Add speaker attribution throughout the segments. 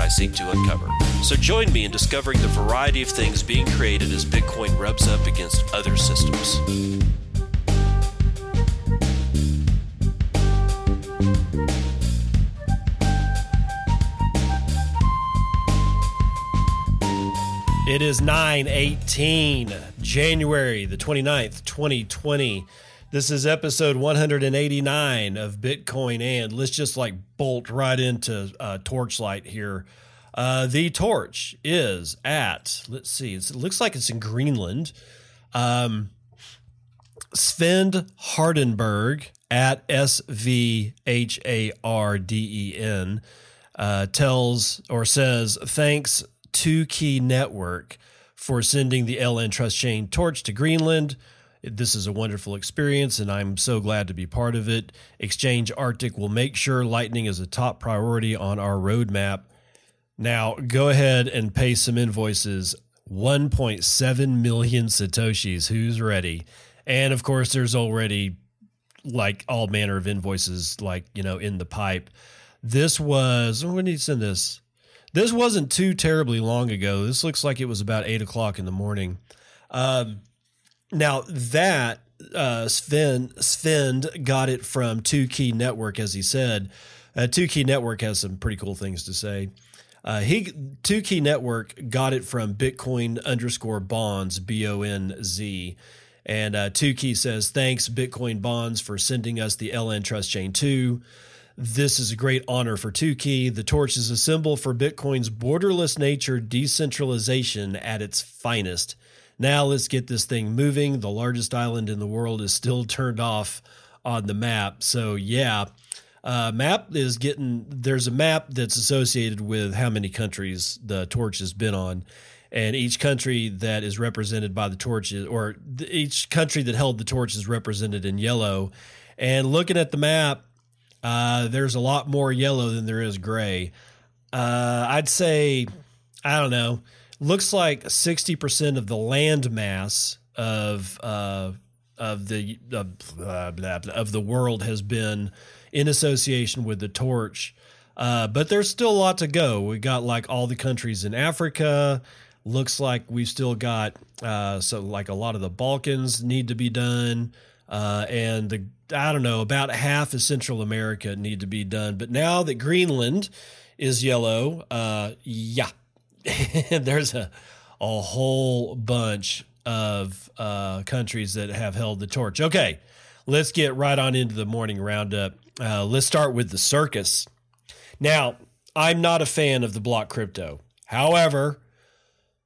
Speaker 1: what I seek to uncover. So join me in discovering the variety of things being created as Bitcoin rubs up against other systems. It is 918, January the 29th, 2020. This is episode 189 of Bitcoin and let's just like bolt right into uh, Torchlight here. Uh, the torch is at, let's see, it looks like it's in Greenland. Um, Sven Hardenberg at S V H A R D E N uh, tells or says, thanks to Key Network for sending the LN Trust Chain torch to Greenland. This is a wonderful experience, and I'm so glad to be part of it. Exchange Arctic will make sure Lightning is a top priority on our roadmap. Now, go ahead and pay some invoices 1.7 million Satoshis. Who's ready? And of course, there's already like all manner of invoices, like, you know, in the pipe. This was, when did you send this? This wasn't too terribly long ago. This looks like it was about eight o'clock in the morning. Um, now that uh, Sven Sven got it from Two Key Network, as he said. Uh, Two Key Network has some pretty cool things to say. Uh, he Two Key Network got it from Bitcoin underscore bonds B O N Z, and uh, Two Key says thanks Bitcoin bonds for sending us the LN Trust Chain two. This is a great honor for Two Key. The torch is a symbol for Bitcoin's borderless nature, decentralization at its finest. Now let's get this thing moving. The largest island in the world is still turned off on the map. So, yeah, uh, map is getting there's a map that's associated with how many countries the torch has been on. And each country that is represented by the torch or each country that held the torch is represented in yellow. And looking at the map, uh, there's a lot more yellow than there is gray. Uh, I'd say, I don't know, looks like 60% of the land mass of, uh, of the of, blah, blah, blah, of the world has been in association with the torch. Uh, but there's still a lot to go. We got like all the countries in Africa. Looks like we've still got uh, so like a lot of the Balkans need to be done, uh, and the I don't know, about half of Central America need to be done. But now that Greenland is yellow, uh, yeah, there's a a whole bunch of uh, countries that have held the torch. Okay, let's get right on into the morning roundup. Uh, let's start with the circus. Now, I'm not a fan of the block crypto. However,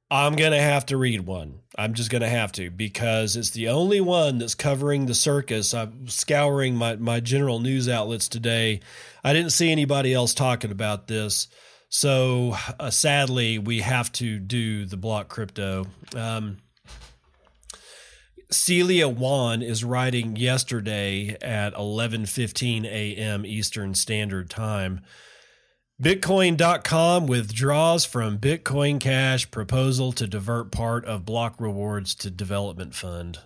Speaker 1: I'm going to have to read one. I'm just going to have to because it's the only one that's covering the circus. I'm scouring my, my general news outlets today. I didn't see anybody else talking about this. So uh, sadly, we have to do the block crypto. Um, Celia Wan is writing yesterday at 11:15 a.m. Eastern Standard Time Bitcoin.com withdraws from Bitcoin Cash proposal to divert part of block rewards to development fund.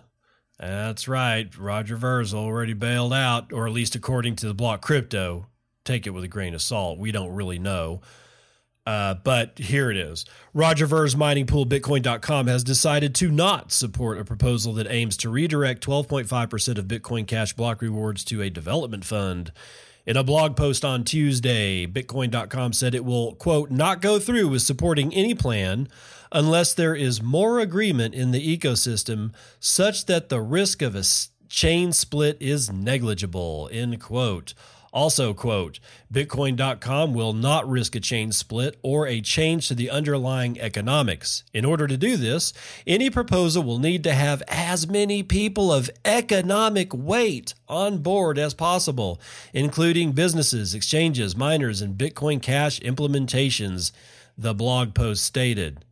Speaker 1: That's right. Roger Ver's already bailed out, or at least according to the block crypto. Take it with a grain of salt. We don't really know. Uh, but here it is. Roger Ver's mining pool Bitcoin.com has decided to not support a proposal that aims to redirect 12.5% of Bitcoin Cash block rewards to a development fund. In a blog post on Tuesday, Bitcoin.com said it will, quote, not go through with supporting any plan unless there is more agreement in the ecosystem such that the risk of a chain split is negligible, end quote. Also, quote, Bitcoin.com will not risk a chain split or a change to the underlying economics. In order to do this, any proposal will need to have as many people of economic weight on board as possible, including businesses, exchanges, miners, and Bitcoin Cash implementations, the blog post stated.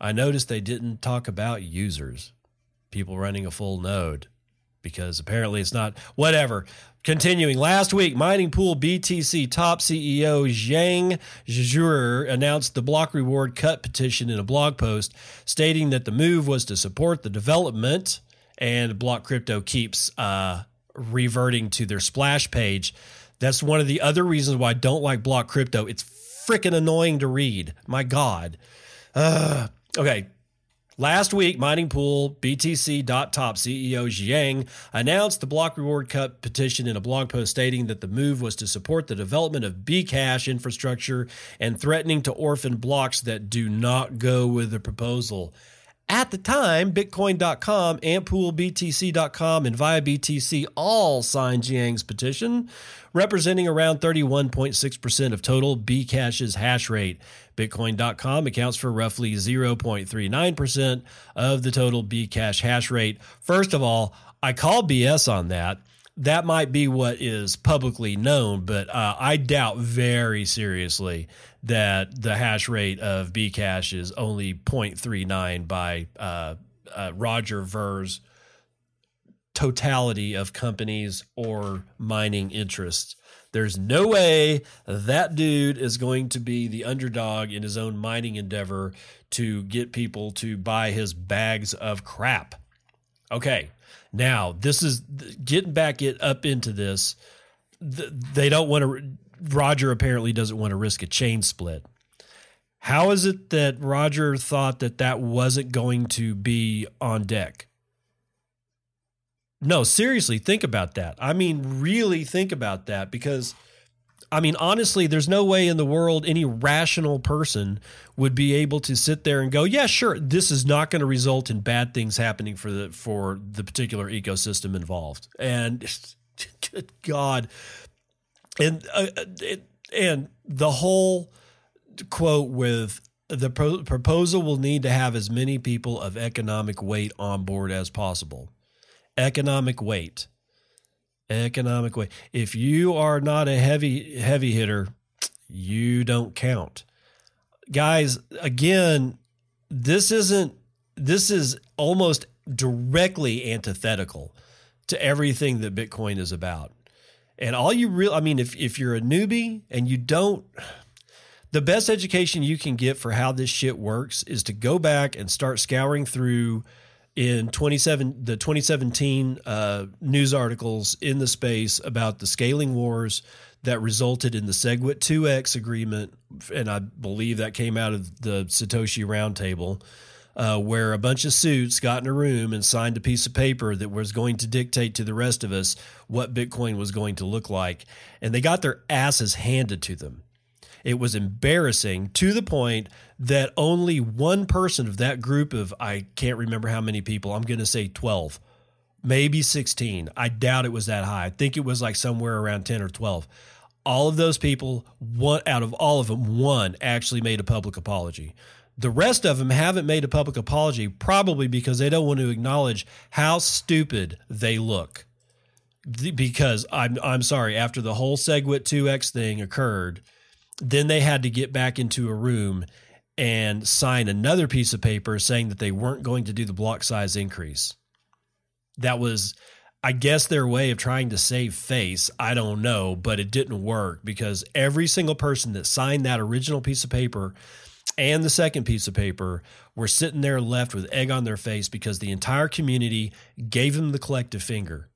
Speaker 1: I noticed they didn't talk about users. people running a full node because apparently it's not whatever. Continuing last week, mining pool BTC top CEO Jiang Zhuoer announced the block reward cut petition in a blog post, stating that the move was to support the development. And Block Crypto keeps uh, reverting to their splash page. That's one of the other reasons why I don't like Block Crypto. It's freaking annoying to read. My God. Uh, okay, Last week, Mining Pool BTC.top CEO Jiang announced the block reward cut petition in a blog post stating that the move was to support the development of Bcash infrastructure and threatening to orphan blocks that do not go with the proposal. At the time, Bitcoin.com, AntPoolBTC.com, and ViaBTC all signed Jiang's petition, representing around 31.6% of total Bcash's hash rate. Bitcoin.com accounts for roughly 0.39% of the total Bcash hash rate. First of all, I call BS on that that might be what is publicly known, but uh, I doubt very seriously that the hash rate of Bcash is only 0.39 by uh, uh, Roger Ver's totality of companies or mining interests. There's no way that dude is going to be the underdog in his own mining endeavor to get people to buy his bags of crap. Okay, now this is getting back it up into this. They don't want to Roger apparently doesn't want to risk a chain split. How is it that Roger thought that that wasn't going to be on deck? No, seriously, think about that. I mean, really think about that because I mean, honestly, there's no way in the world any rational person would be able to sit there and go, "Yeah, sure, this is not going to result in bad things happening for the for the particular ecosystem involved." And good God, and uh, it, and the whole quote with the pro- proposal will need to have as many people of economic weight on board as possible. Economic weight. Economic weight. If you are not a heavy heavy hitter, you don't count. Guys, again, this isn't this is almost directly antithetical to everything that Bitcoin is about. And all you real I mean if if you're a newbie and you don't the best education you can get for how this shit works is to go back and start scouring through in 27 the 2017 uh, news articles in the space about the scaling wars that resulted in the SegWit 2x agreement and I believe that came out of the Satoshi roundtable uh, where a bunch of suits got in a room and signed a piece of paper that was going to dictate to the rest of us what Bitcoin was going to look like. And they got their asses handed to them. It was embarrassing to the point that only one person of that group of, I can't remember how many people, I'm going to say 12, maybe 16. I doubt it was that high. I think it was like somewhere around 10 or 12. All of those people, one out of all of them, one actually made a public apology. The rest of them haven't made a public apology, probably because they don't want to acknowledge how stupid they look. Because I'm I'm sorry, after the whole SegWit 2x thing occurred, then they had to get back into a room and sign another piece of paper saying that they weren't going to do the block size increase. That was I guess their way of trying to save face. I don't know, but it didn't work because every single person that signed that original piece of paper and the second piece of paper were sitting there left with egg on their face because the entire community gave them the collective finger.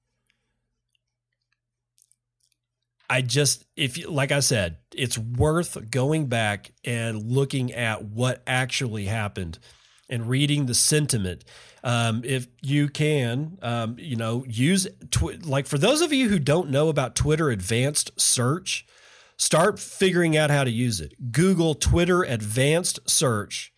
Speaker 1: I just, if like I said, it's worth going back and looking at what actually happened and reading the sentiment. Um, if you can, um, you know, use tw- like for those of you who don't know about Twitter advanced search, Start figuring out how to use it. Google Twitter Advanced Search.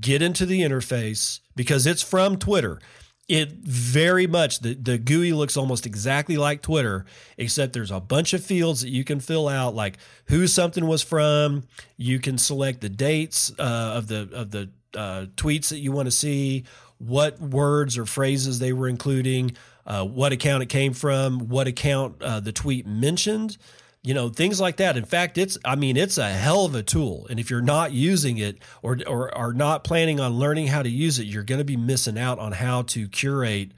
Speaker 1: Get into the interface because it's from Twitter. It very much the, the GUI looks almost exactly like Twitter, except there's a bunch of fields that you can fill out, like who something was from. You can select the dates uh, of the of the uh, tweets that you want to see, what words or phrases they were including, uh, what account it came from, what account uh, the tweet mentioned you know things like that. In fact it's i mean it's a hell of a tool. And if you're not using it or or are not planning on learning how to use it you're going to be missing out on how to curate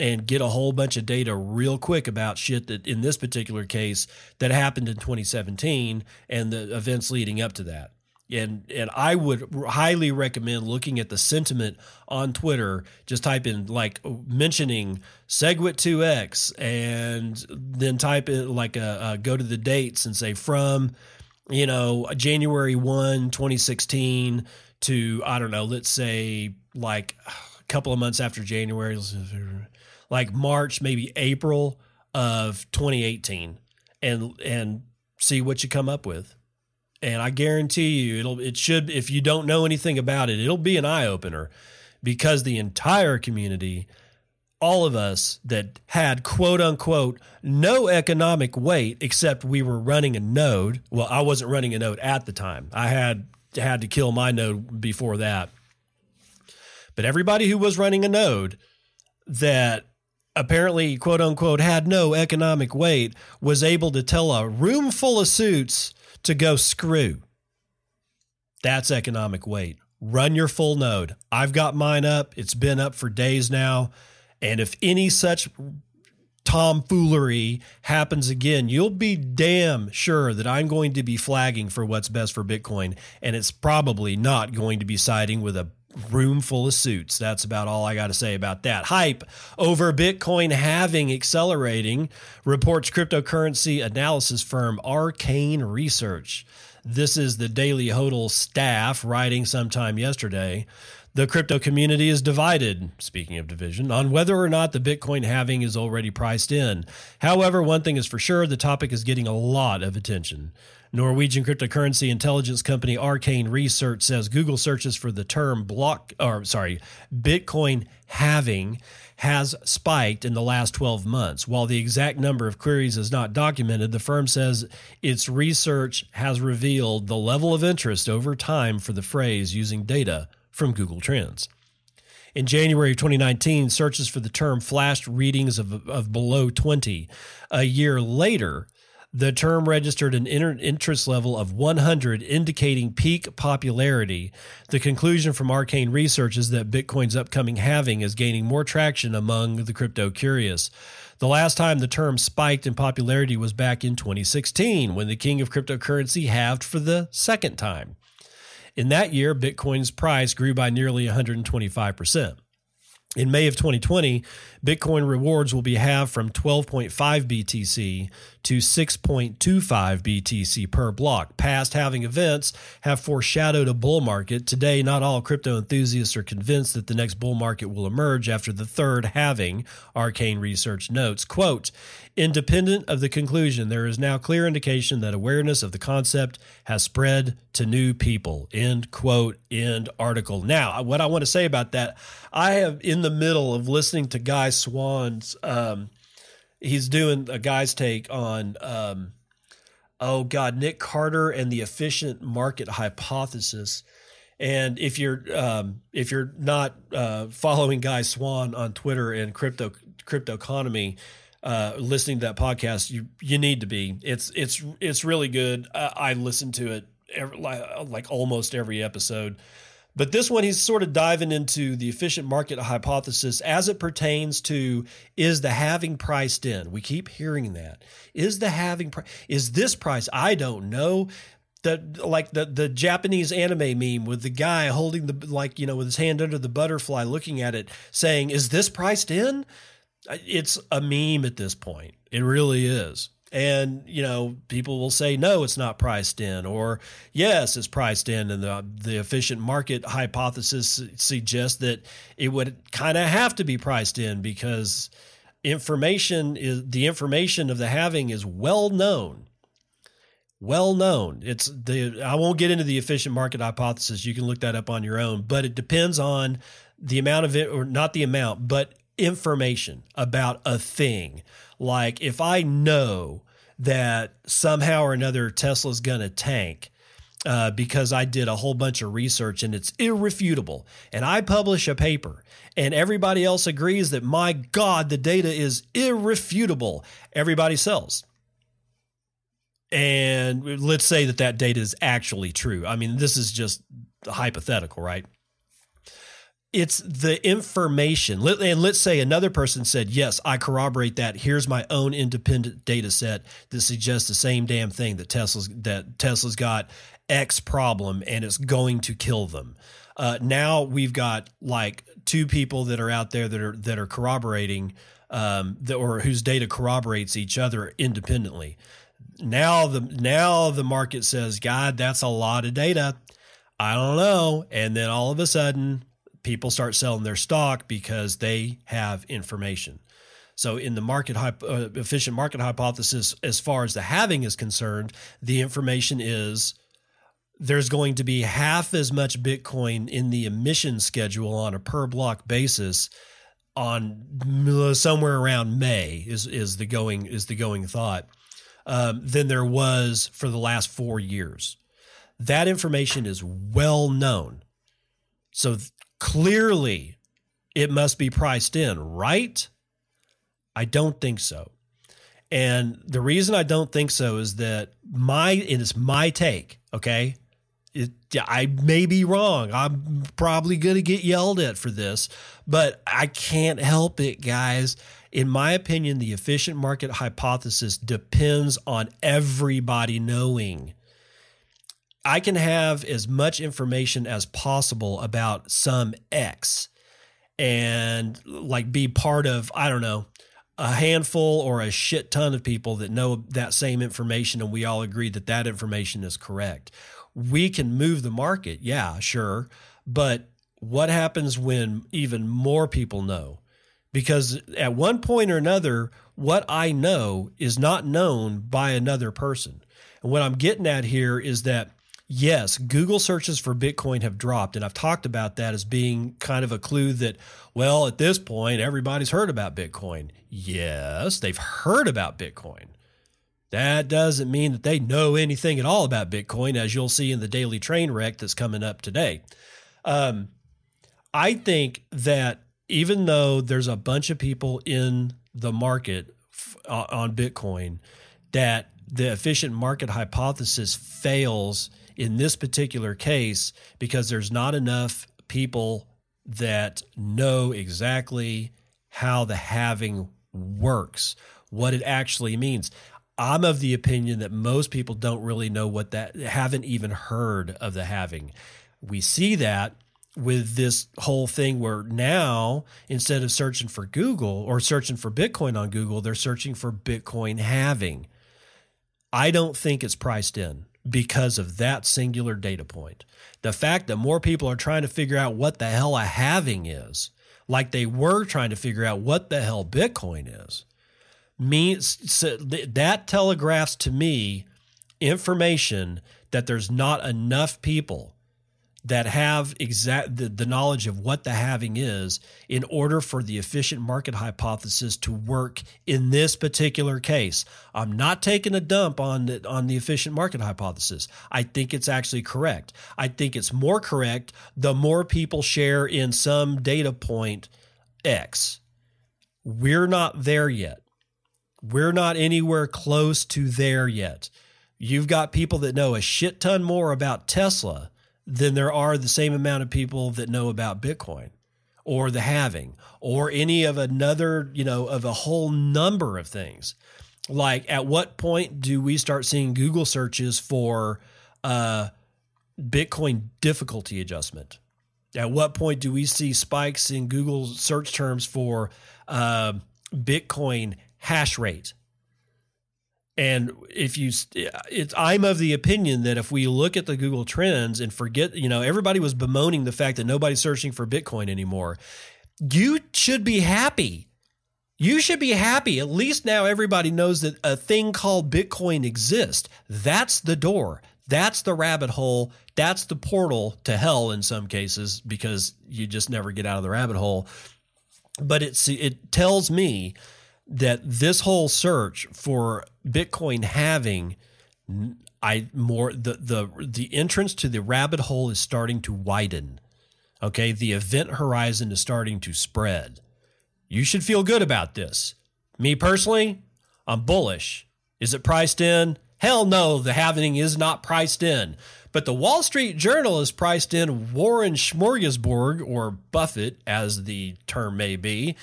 Speaker 1: and get a whole bunch of data real quick about shit that in this particular case that happened in 2017 and the events leading up to that and and I would highly recommend looking at the sentiment on Twitter. Just type in like mentioning SegWit2x, and then type in like a, a go to the dates and say from you know January 1, 2016 to I don't know, let's say like a couple of months after January, like March, maybe April of 2018, and and see what you come up with and I guarantee you it'll it should if you don't know anything about it, it'll be an eye opener because the entire community all of us that had quote unquote no economic weight except we were running a node. Well, I wasn't running a node at the time. I had had to kill my node before that. But everybody who was running a node that apparently quote unquote had no economic weight was able to tell a room full of suits to go screw. That's economic weight. Run your full node. I've got mine up. It's been up for days now. And if any such tomfoolery happens again, you'll be damn sure that I'm going to be flagging for what's best for Bitcoin. And it's probably not going to be siding with a room full of suits. That's about all I got to say about that. Hype over Bitcoin halving accelerating, reports cryptocurrency analysis firm Arcane Research. This is the Daily Hodl staff writing sometime yesterday. The crypto community is divided, speaking of division, on whether or not the Bitcoin halving is already priced in. However, one thing is for sure the topic is getting a lot of attention. Norwegian cryptocurrency intelligence company Arcane Research says Google searches for the term block or sorry, Bitcoin halving has spiked in the last 12 months. While the exact number of queries is not documented, the firm says its research has revealed the level of interest over time for the phrase using data from Google Trends. In January 2019, searches for the term flashed readings of, of below 20. A year later, the term registered an interest level of 100, indicating peak popularity. The conclusion from Arcane Research is that Bitcoin's upcoming halving is gaining more traction among the crypto curious. The last time the term spiked in popularity was back in 2016, when the king of cryptocurrency halved for the second time. In that year, Bitcoin's price grew by nearly 125%. In May of 2020, Bitcoin rewards will be halved from 12.5 BTC to 6.25 BTC per block. Past halving events have foreshadowed a bull market. Today, not all crypto enthusiasts are convinced that the next bull market will emerge after the third halving, Arcane Research notes. Quote, Independent of the conclusion, there is now clear indication that awareness of the concept has spread to new people. End quote, end article. Now, what I want to say about that, I have in the middle of listening to Guy Swann's, um, he's doing a guy's take on, um, oh God, Nick Carter and the efficient market hypothesis. And if you're um, if you're not uh, following Guy Swann on Twitter and crypto crypto economy, uh, listening to that podcast, you you need to be. It's it's it's really good. I, I listen to it every, like, almost every episode. But this one, he's sort of diving into the efficient market hypothesis as it pertains to is the having priced in? We keep hearing that. Is the halving price? Is this price? I don't know. The, like the the Japanese anime meme with the guy holding the like you know with his hand under the butterfly looking at it saying is this priced in it's a meme at this point. It really is. And, you know, people will say, no, it's not priced in, or yes, it's priced in. And the, the efficient market hypothesis suggests that it would kind of have to be priced in because information is the information of the having is well known. Well known. It's the I won't get into the efficient market hypothesis. You can look that up on your own, but it depends on the amount of it, or not the amount, but information about a thing. Like if I know that somehow or another Tesla's going to tank uh, because I did a whole bunch of research and it's irrefutable, and I publish a paper and everybody else agrees that my God, the data is irrefutable, everybody sells. and let's say that that data is actually true. I mean, this is just hypothetical, right? It's the information. And let's say another person said, Yes, I corroborate that. Here's my own independent data set that suggests the same damn thing that Tesla's that Tesla's got X problem and it's going to kill them. Uh, now we've got like two people that are out there that are that are corroborating um, that, or whose data corroborates each other independently. Now the now the market says, God, that's a lot of data. I don't know, and then all of a sudden, people start selling their stock because they have information. So, in the market uh, efficient market hypothesis, as far as the having is concerned, the information is there's going to be half as much Bitcoin in the emission schedule on a per block basis on somewhere around May is is the going is the going thought um, than there was for the last four years. That information is well known, so th- clearly it must be priced in, right? I don't think so. And the reason I don't think so is that my and it is my take, okay? it, I may be wrong. I'm probably going to get yelled at for this, but I can't help it, guys. In my opinion, the efficient market hypothesis depends on everybody knowing. I can have as much information as possible about some X and like be part of, I don't know, a handful or a shit ton of people that know that same information and we all agree that that information is correct we can move the market. Yeah, sure. But what happens when even more people know? Because at one point or another, what I know is not known by another person. And what I'm getting at here is that yes, Google searches for Bitcoin have dropped. And I've talked about that as being kind of a clue that, well, at this point, everybody's heard about Bitcoin. Yes, they've heard about Bitcoin. That doesn't mean that they know anything at all about Bitcoin, as you'll see in the daily train wreck that's coming up today. Um, I think that even though there's a bunch of people in the market f- uh, on Bitcoin, that the efficient market hypothesis fails in this particular case because there's not enough people that know exactly how the halving works, what it actually means. I'm of the opinion that most people don't really know what that haven't even heard of the halving. We see that with this whole thing where now instead of searching for Google or searching for Bitcoin on Google, they're searching for Bitcoin halving. I don't think it's priced in because of that singular data point. The fact that more people are trying to figure out what the hell a halving is, like they were trying to figure out what the hell Bitcoin is means so that telegraphs to me information that there's not enough people that have exact the, the knowledge of what the halving is in order for the efficient market hypothesis to work in this particular case. I'm not taking a dump on the, on the efficient market hypothesis. I think it's actually correct. I think it's more correct the more people share in some data point X. We're not there yet. We're not anywhere close to there yet. You've got people that know a shit ton more about Tesla than there are the same amount of people that know about Bitcoin or the halving or any of another, you know, of a whole number of things. Like, at what point do we start seeing Google searches for uh, Bitcoin difficulty adjustment? At what point do we see spikes in Google search terms for uh, Bitcoin hash rate. And if you, it's, I'm of the opinion that if we look at the Google trends and forget, you know, everybody was bemoaning the fact that nobody's searching for Bitcoin anymore. You should be happy. You should be happy. At least now everybody knows that a thing called Bitcoin exists. That's the door. That's the rabbit hole. That's the portal to hell in some cases because you just never get out of the rabbit hole. But it's it tells me that this whole search for Bitcoin halving I more the the the entrance to the rabbit hole is starting to widen. Okay, the event horizon is starting to spread. You should feel good about this. Me personally, I'm bullish. Is it priced in? Hell no, the halving is not priced in. But the Wall Street Journal is priced in Warren Smorgasburg, or Buffett, as the term may be.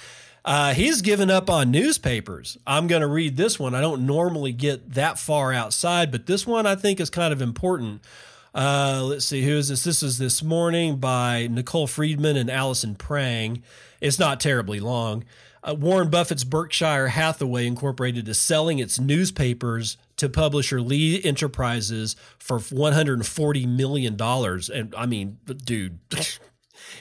Speaker 1: Uh, he's given up on newspapers. I'm going to read this one. I don't normally get that far outside, but this one I think is kind of important. Uh, let's see, who is this? This is this morning by Nicole Friedman and Allison Prang. It's not terribly long. Uh, Warren Buffett's Berkshire Hathaway Incorporated is selling its newspapers to publisher Lee Enterprises for $140 million. And I mean, dude,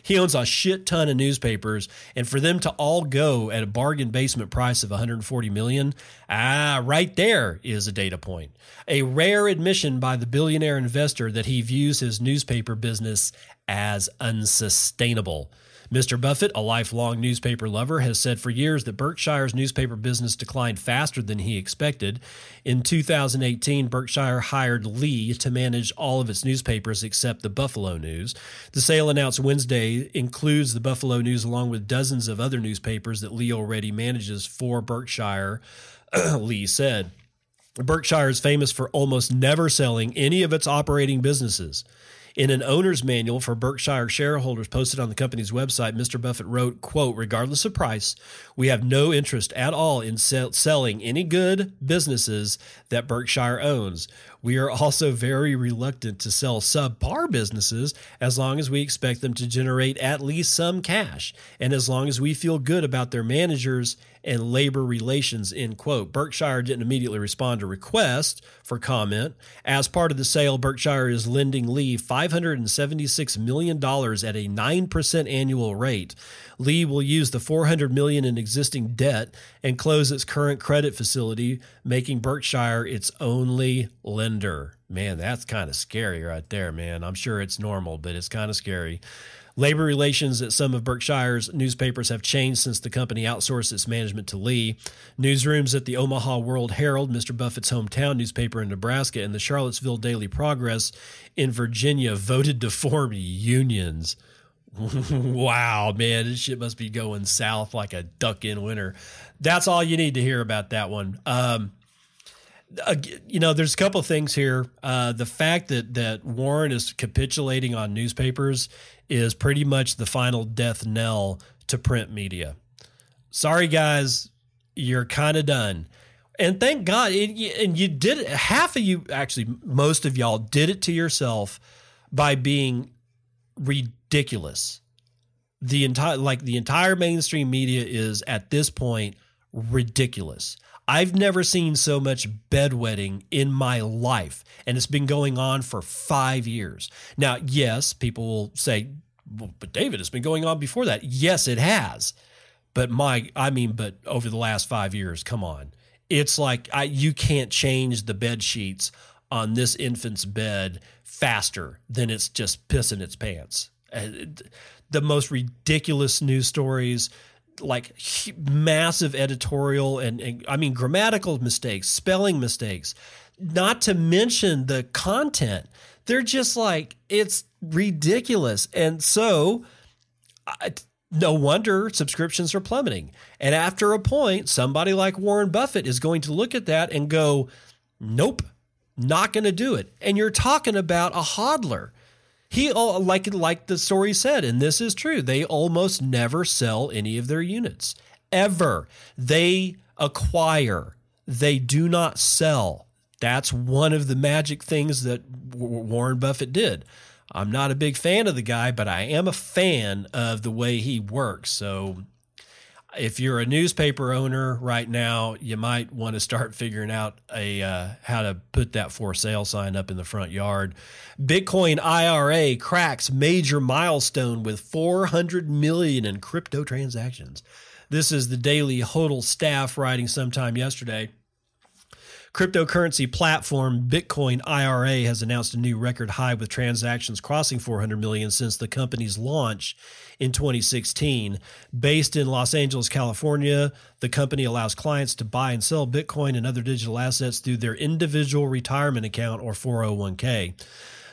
Speaker 1: he owns a shit ton of newspapers. And for them to all go at a bargain basement price of 140 million, ah, right there is a data point. A rare admission by the billionaire investor that he views his newspaper business as unsustainable. Mr. Buffett, a lifelong newspaper lover, has said for years that Berkshire's newspaper business declined faster than he expected. In 2018, Berkshire hired Lee to manage all of its newspapers except the Buffalo News. The sale announced Wednesday includes the Buffalo News along with dozens of other newspapers that Lee already manages for Berkshire, Lee said. Berkshire is famous for almost never selling any of its operating businesses. In an owner's manual for Berkshire shareholders posted on the company's website, Mr. Buffett wrote, quote, regardless of price, we have no interest at all in sell- selling any good businesses that Berkshire owns. We are also very reluctant to sell subpar businesses as long as we expect them to generate at least some cash and as long as we feel good about their managers and labor relations, end quote. Berkshire didn't immediately respond to requests for comment. As part of the sale, Berkshire is lending Lee $576 million at a 9% annual rate. Lee will use the 400 million in existing debt and close its current credit facility, making Berkshire its only lender. Man, that's kind of scary right there, man. I'm sure it's normal, but it's kind of scary. Labor relations at some of Berkshire's newspapers have changed since the company outsourced its management to Lee. Newsrooms at the Omaha World Herald, Mr. Buffett's hometown newspaper in Nebraska, and the Charlottesville Daily Progress in Virginia voted to form unions. Wow, man, this shit must be going south like a duck in winter. That's all you need to hear about that one. Um, you know, there's a couple of things here. Uh, the fact that that Warren is capitulating on newspapers is pretty much the final death knell to print media. Sorry, guys, you're kind of done. And thank God, it, and you did it. Half of you, actually, most of y'all, did it to yourself by being ridiculous. The entire, like the entire mainstream media is at this point ridiculous. I've never seen so much bedwetting in my life, and it's been going on for five years. Now, yes, people will say, well, but David, it's been going on before that. Yes, it has. But my, I mean, but over the last five years, come on. It's like I, you can't change the bed sheets on this infant's bed faster than it's just pissing its pants. Uh, the most ridiculous news stories like massive editorial and, and, I mean grammatical mistakes, spelling mistakes, not to mention the content. They're just like it's ridiculous. And so I, no wonder subscriptions are plummeting. And after a point, somebody like Warren Buffett is going to look at that and go, "Nope, not going to do it." And you're talking about a hodler he like like the story said, and this is true. They almost never sell any of their units ever. They acquire. They do not sell. That's one of the magic things that Warren Buffett did. I'm not a big fan of the guy, but I am a fan of the way he works. So if you're a newspaper owner right now, you might want to start figuring out a uh, how to put that for sale sign up in the front yard. Bitcoin IRA cracks major milestone with 400 million in crypto transactions. This is the Daily Hodl staff writing sometime yesterday. Cryptocurrency platform Bitcoin IRA has announced a new record high with transactions crossing 400 million since the company's launch in 2016. Based in Los Angeles, California, the company allows clients to buy and sell Bitcoin and other digital assets through their individual retirement account or 401k.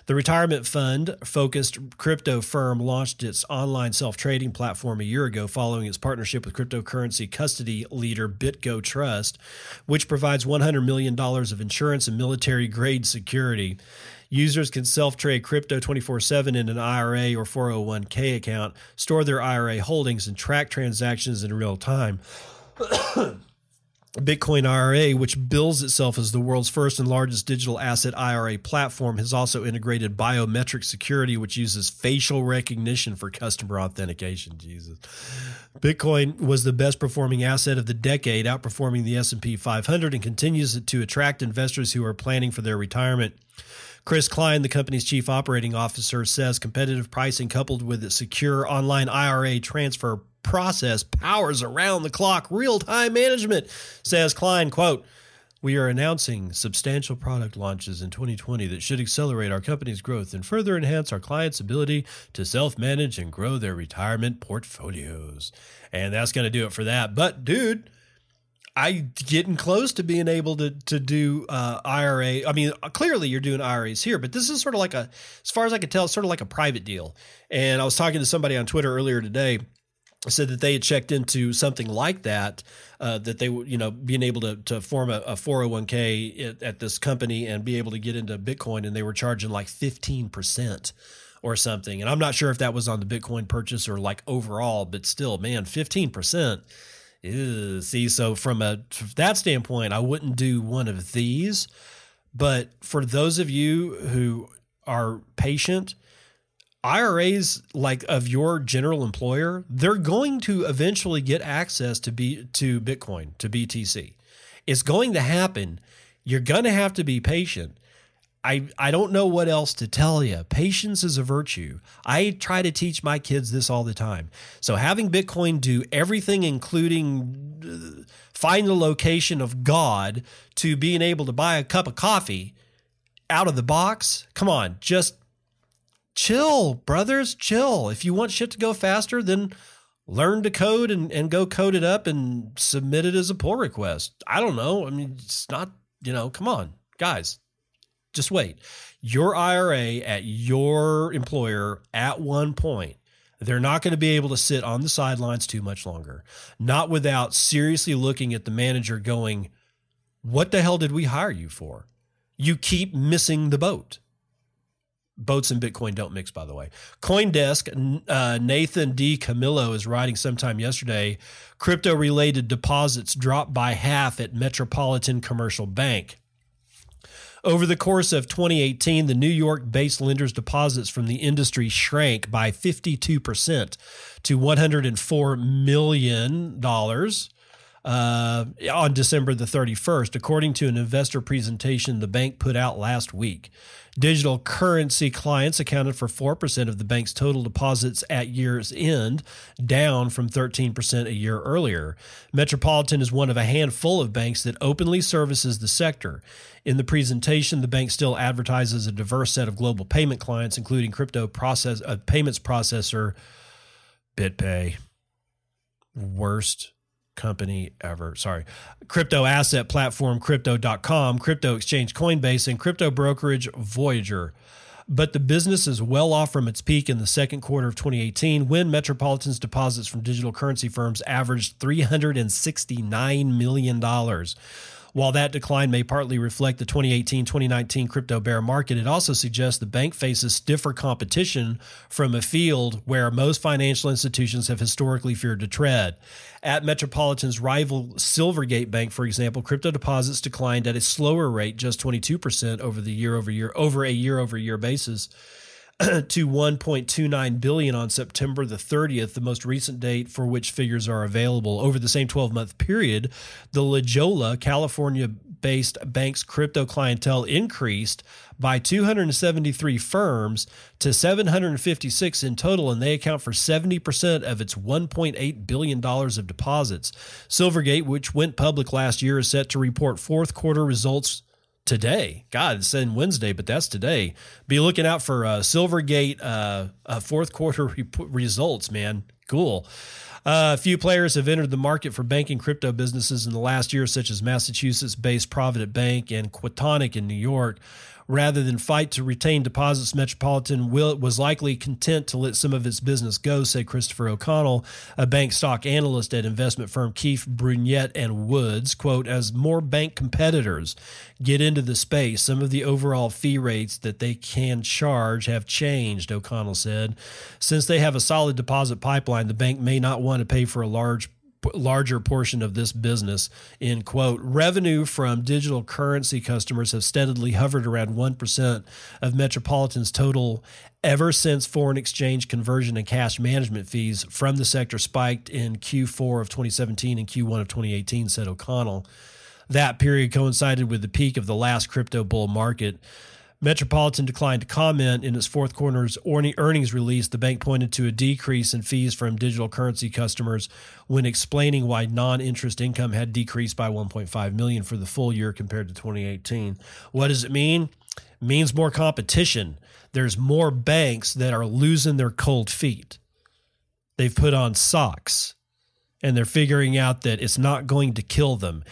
Speaker 1: The retirement fund focused crypto firm launched its online self trading platform a year ago following its partnership with cryptocurrency custody leader BitGo Trust, which provides $100 million of insurance and military grade security. Users can self trade crypto 24 7 in an IRA or 401k account, store their IRA holdings, and track transactions in real time. Bitcoin IRA, which bills itself as the world's first and largest digital asset IRA platform, has also integrated biometric security, which uses facial recognition for customer authentication. Jesus, Bitcoin was the best performing asset of the decade, outperforming the S and P 500, and continues to attract investors who are planning for their retirement. Chris Kline, the company's chief operating officer, says competitive pricing coupled with a secure online IRA transfer process powers around the clock real time management, says Kline. Quote, we are announcing substantial product launches in 2020 that should accelerate our company's growth and further enhance our clients' ability to self manage and grow their retirement portfolios. And that's going to do it for that. But, dude, I getting close to being able to to do uh, IRA. I mean, clearly you're doing IRAs here, but this is sort of like a, as far as I can tell, sort of like a private deal. And I was talking to somebody on Twitter earlier today said that they had checked into something like that, uh, that they would, you know, being able to, to form a, a 401k at, at, this company and be able to get into Bitcoin, and they were charging like 15% or something. And I'm not sure if that was on the Bitcoin purchase or like overall, but still, man, 15%. See, so from a from that standpoint, I wouldn't do one of these. But for those of you who are patient, IRAs like of your general employer, they're going to eventually get access to be to Bitcoin, to BTC. It's going to happen. You're going to have to be patient. I, I don't know what else to tell you. Patience is a virtue. I try to teach my kids this all the time. So having Bitcoin do everything, including uh, find the location of God, to being able to buy a cup of coffee out of the box, come on, just chill, brothers, chill. If you want shit to go faster, then learn to code and, and go code it up and submit it as a pull request. I don't know. I mean, it's not, you know, come on, guys, just wait. Your IRA at your employer at one point, they're not going to be able to sit on the sidelines too much longer. Not without seriously looking at the manager going, What the hell did we hire you for? You keep missing the boat boats and Bitcoin don't mix, by the way. Coindesk, uh, Nathan DiCamillo is writing sometime yesterday crypto related deposits dropped by half at Metropolitan Commercial Bank. Over the course of 2018, the New York based lenders' deposits from the industry shrank by 52% to $104 million uh, on December the 31st, according to an investor presentation the bank put out last week. Digital currency clients accounted for 4% of the bank's total deposits at year's end, down from 13% a year earlier. Metropolitan is one of a handful of banks that openly services the sector. In the presentation, the bank still advertises a diverse set of global payment clients, including crypto process, uh, payments processor BitPay. Worst company ever. Sorry. Crypto asset platform crypto.com, crypto exchange Coinbase, and crypto brokerage Voyager. But the business is well off from its peak in the second quarter of 2018 when Metropolitan's deposits from digital currency firms averaged $369 million. While that decline may partly reflect the 2018 2019 crypto bear market, it also suggests the bank faces stiffer competition from a field where most financial institutions have historically feared to tread. At Metropolitan's rival Silvergate Bank, for example, crypto deposits declined at a slower rate, just 22% over the year over year, over a year over year basis. to 1.29 billion on September the 30th, the most recent date for which figures are available. Over the same 12-month period, the La Jolla, California-based bank's crypto clientele increased by 273 firms to 756 in total, and they account for 70% of its $1.8 billion of deposits. Silvergate, which went public last year, is set to report fourth quarter results today. God, it's in Wednesday, but that's today. Be looking out for uh, Silvergate uh, uh, fourth quarter re- results, man. Cool. Uh, a few players have entered the market for banking crypto businesses in the last year, such as Massachusetts based Provident Bank and Quontic in New York. Rather than fight to retain deposits, Metropolitan will, was likely content to let some of its business go, said Christopher O'Connell, a bank stock analyst at investment firm Keefe, Bruyette, and Woods. Quote, as more bank competitors get into the space, some of the overall fee rates that they can charge have changed, O'Connell said. Since they have a solid deposit pipeline, the bank may not want to pay for a large larger portion of this business in quote. Revenue from digital currency customers have steadily hovered around 1% of metropolitan's total ever since foreign exchange conversion and cash management fees from the sector spiked in q4 of 2017 and q1 of 2018 said o'connell. That period coincided with the peak of the last crypto bull market Metropolitan declined to comment in its fourth quarter's earnings release. The bank pointed to a decrease in fees from digital currency customers when explaining why non-interest income had decreased by 1.5 million for the full year compared to 2018. What does it mean? It means more competition. There's more banks that are losing their cold feet. They've put on socks and they're figuring out that it's not going to kill them.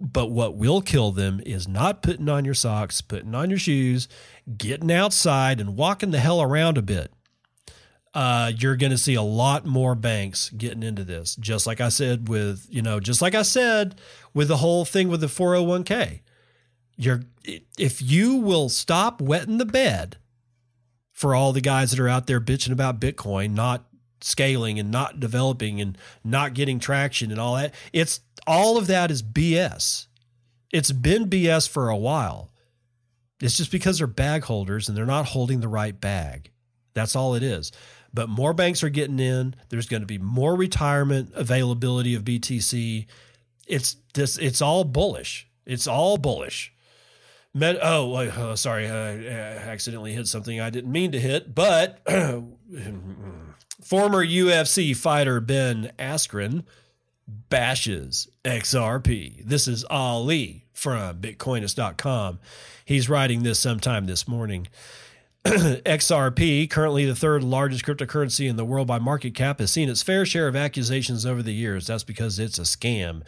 Speaker 1: But what will kill them is not putting on your socks, putting on your shoes, getting outside and walking the hell around a bit. Uh, you're going to see a lot more banks getting into this. Just like I said with, you know, just like I said with the whole thing with the 401k. You're if you will stop wetting the bed for all the guys that are out there bitching about Bitcoin, not scaling and not developing and not getting traction and all that. It's all of that is BS. It's been BS for a while. It's just because they're bag holders and they're not holding the right bag. That's all it is. But more banks are getting in. There's going to be more retirement availability of BTC. It's this. It's all bullish. It's all bullish. Med, oh, oh, sorry, I accidentally hit something I didn't mean to hit. But hmm, hmm. Former UFC fighter Ben Askren bashes XRP. This is Ali from Bitcoinist.com. He's writing this sometime this morning. XRP, currently the third largest cryptocurrency in the world by market cap, has seen its fair share of accusations over the years. That's because it's a scam.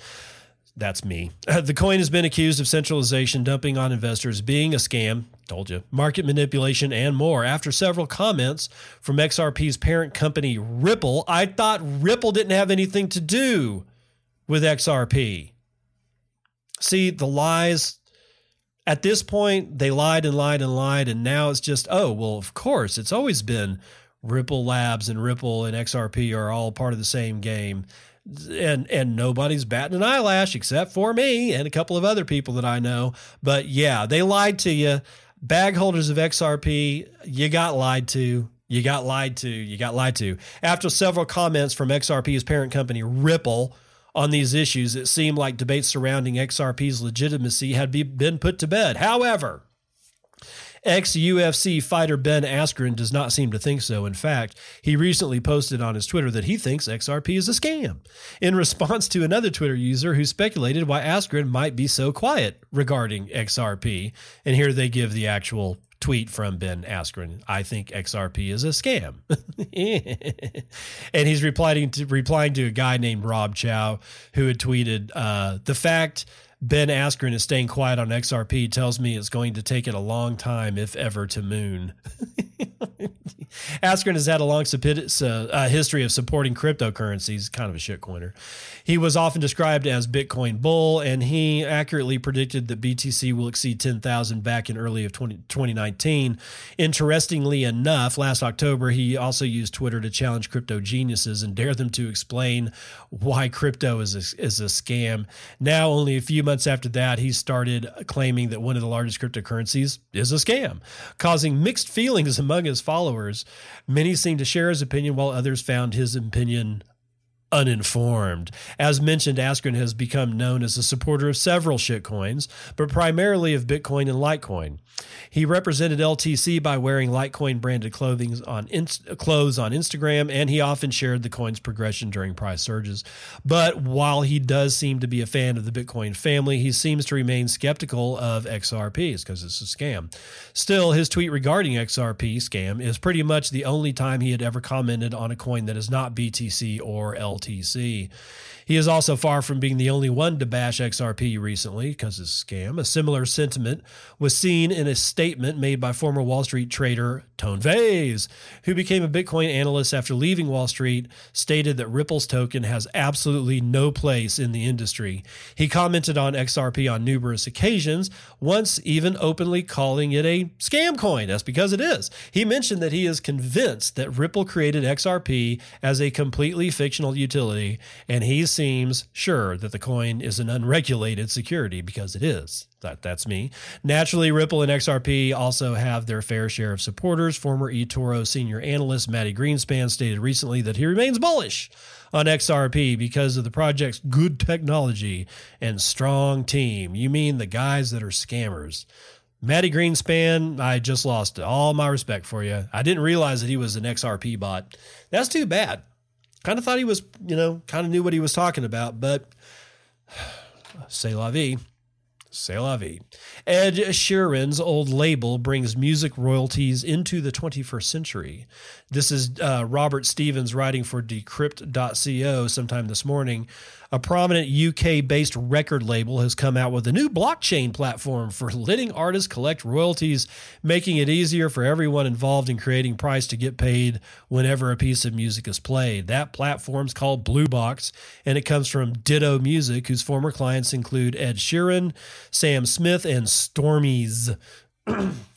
Speaker 1: That's me. Uh, the coin has been accused of centralization, dumping on investors, being a scam, told you, market manipulation, and more. After several comments from XRP's parent company, Ripple, I thought Ripple didn't have anything to do with XRP. See, the lies, at this point, they lied and lied and lied, and now it's just, oh, well, of course, it's always been Ripple Labs and Ripple and XRP are all part of the same game and and nobody's batting an eyelash except for me and a couple of other people that I know. But yeah, they lied to you. Bag holders of XRP, you got lied to. You got lied to. You got lied to. After several comments from XRP's parent company, Ripple, on these issues, it seemed like debates surrounding XRP's legitimacy had be, been put to bed. However, Ex UFC fighter Ben Askren does not seem to think so. In fact, he recently posted on his Twitter that he thinks XRP is a scam in response to another Twitter user who speculated why Askren might be so quiet regarding XRP. And here they give the actual tweet from Ben Askren. I think XRP is a scam. and he's replying to replying to a guy named Rob Chow who had tweeted uh, the fact Ben Askren is staying quiet on XRP tells me it's going to take it a long time, if ever, to moon. Askren has had a long uh, history of supporting cryptocurrencies, kind of a shitcoiner. He was often described as Bitcoin bull, and he accurately predicted that BTC will exceed 10,000 back in early of 20, 2019. Interestingly enough, last October, he also used Twitter to challenge crypto geniuses and dare them to explain why crypto is a, is a scam. Now, only a few months after that, he started claiming that one of the largest cryptocurrencies is a scam, causing mixed feelings among his followers. Many seemed to share his opinion, while others found his opinion uninformed. As mentioned, Askren has become known as a supporter of several shitcoins, but primarily of Bitcoin and Litecoin. He represented LTC by wearing Litecoin branded clothing on clothes on Instagram, and he often shared the coin's progression during price surges. But while he does seem to be a fan of the Bitcoin family, he seems to remain skeptical of XRPs because it's a scam. Still, his tweet regarding XRP scam is pretty much the only time he had ever commented on a coin that is not BTC or LTC. He is also far from being the only one to bash XRP recently because it's a scam. A similar sentiment was seen in a statement made by former Wall Street trader Tone Vays, who became a Bitcoin analyst after leaving Wall Street, stated that Ripple's token has absolutely no place in the industry. He commented on XRP on numerous occasions, once even openly calling it a scam coin. That's because it is. He mentioned that he is convinced that Ripple created XRP as a completely fictional utility, and he seems sure that the coin is an unregulated security because it is. That, that's me. Naturally, Ripple and XRP also have their fair share of supporters. Former eToro senior analyst Mati Greenspan stated recently that he remains bullish on XRP because of the project's good technology and strong team. You mean the guys that are scammers? Mati Greenspan, I just lost all my respect for you. I didn't realize that he was an XRP bot. That's too bad. Kind of thought he was, you know, kind of knew what he was talking about, but say la vie. C'est la vie. Ed Sheeran's old label brings music royalties into the 21st century. This is uh, Robert Stevens writing for Decrypt.co sometime this morning. A prominent UK based record label has come out with a new blockchain platform for letting artists collect royalties, making it easier for everyone involved in creating price to get paid whenever a piece of music is played. That platform's called Bluebox, and it comes from Ditto Music, whose former clients include Ed Sheeran, Sam Smith, and Stormy's.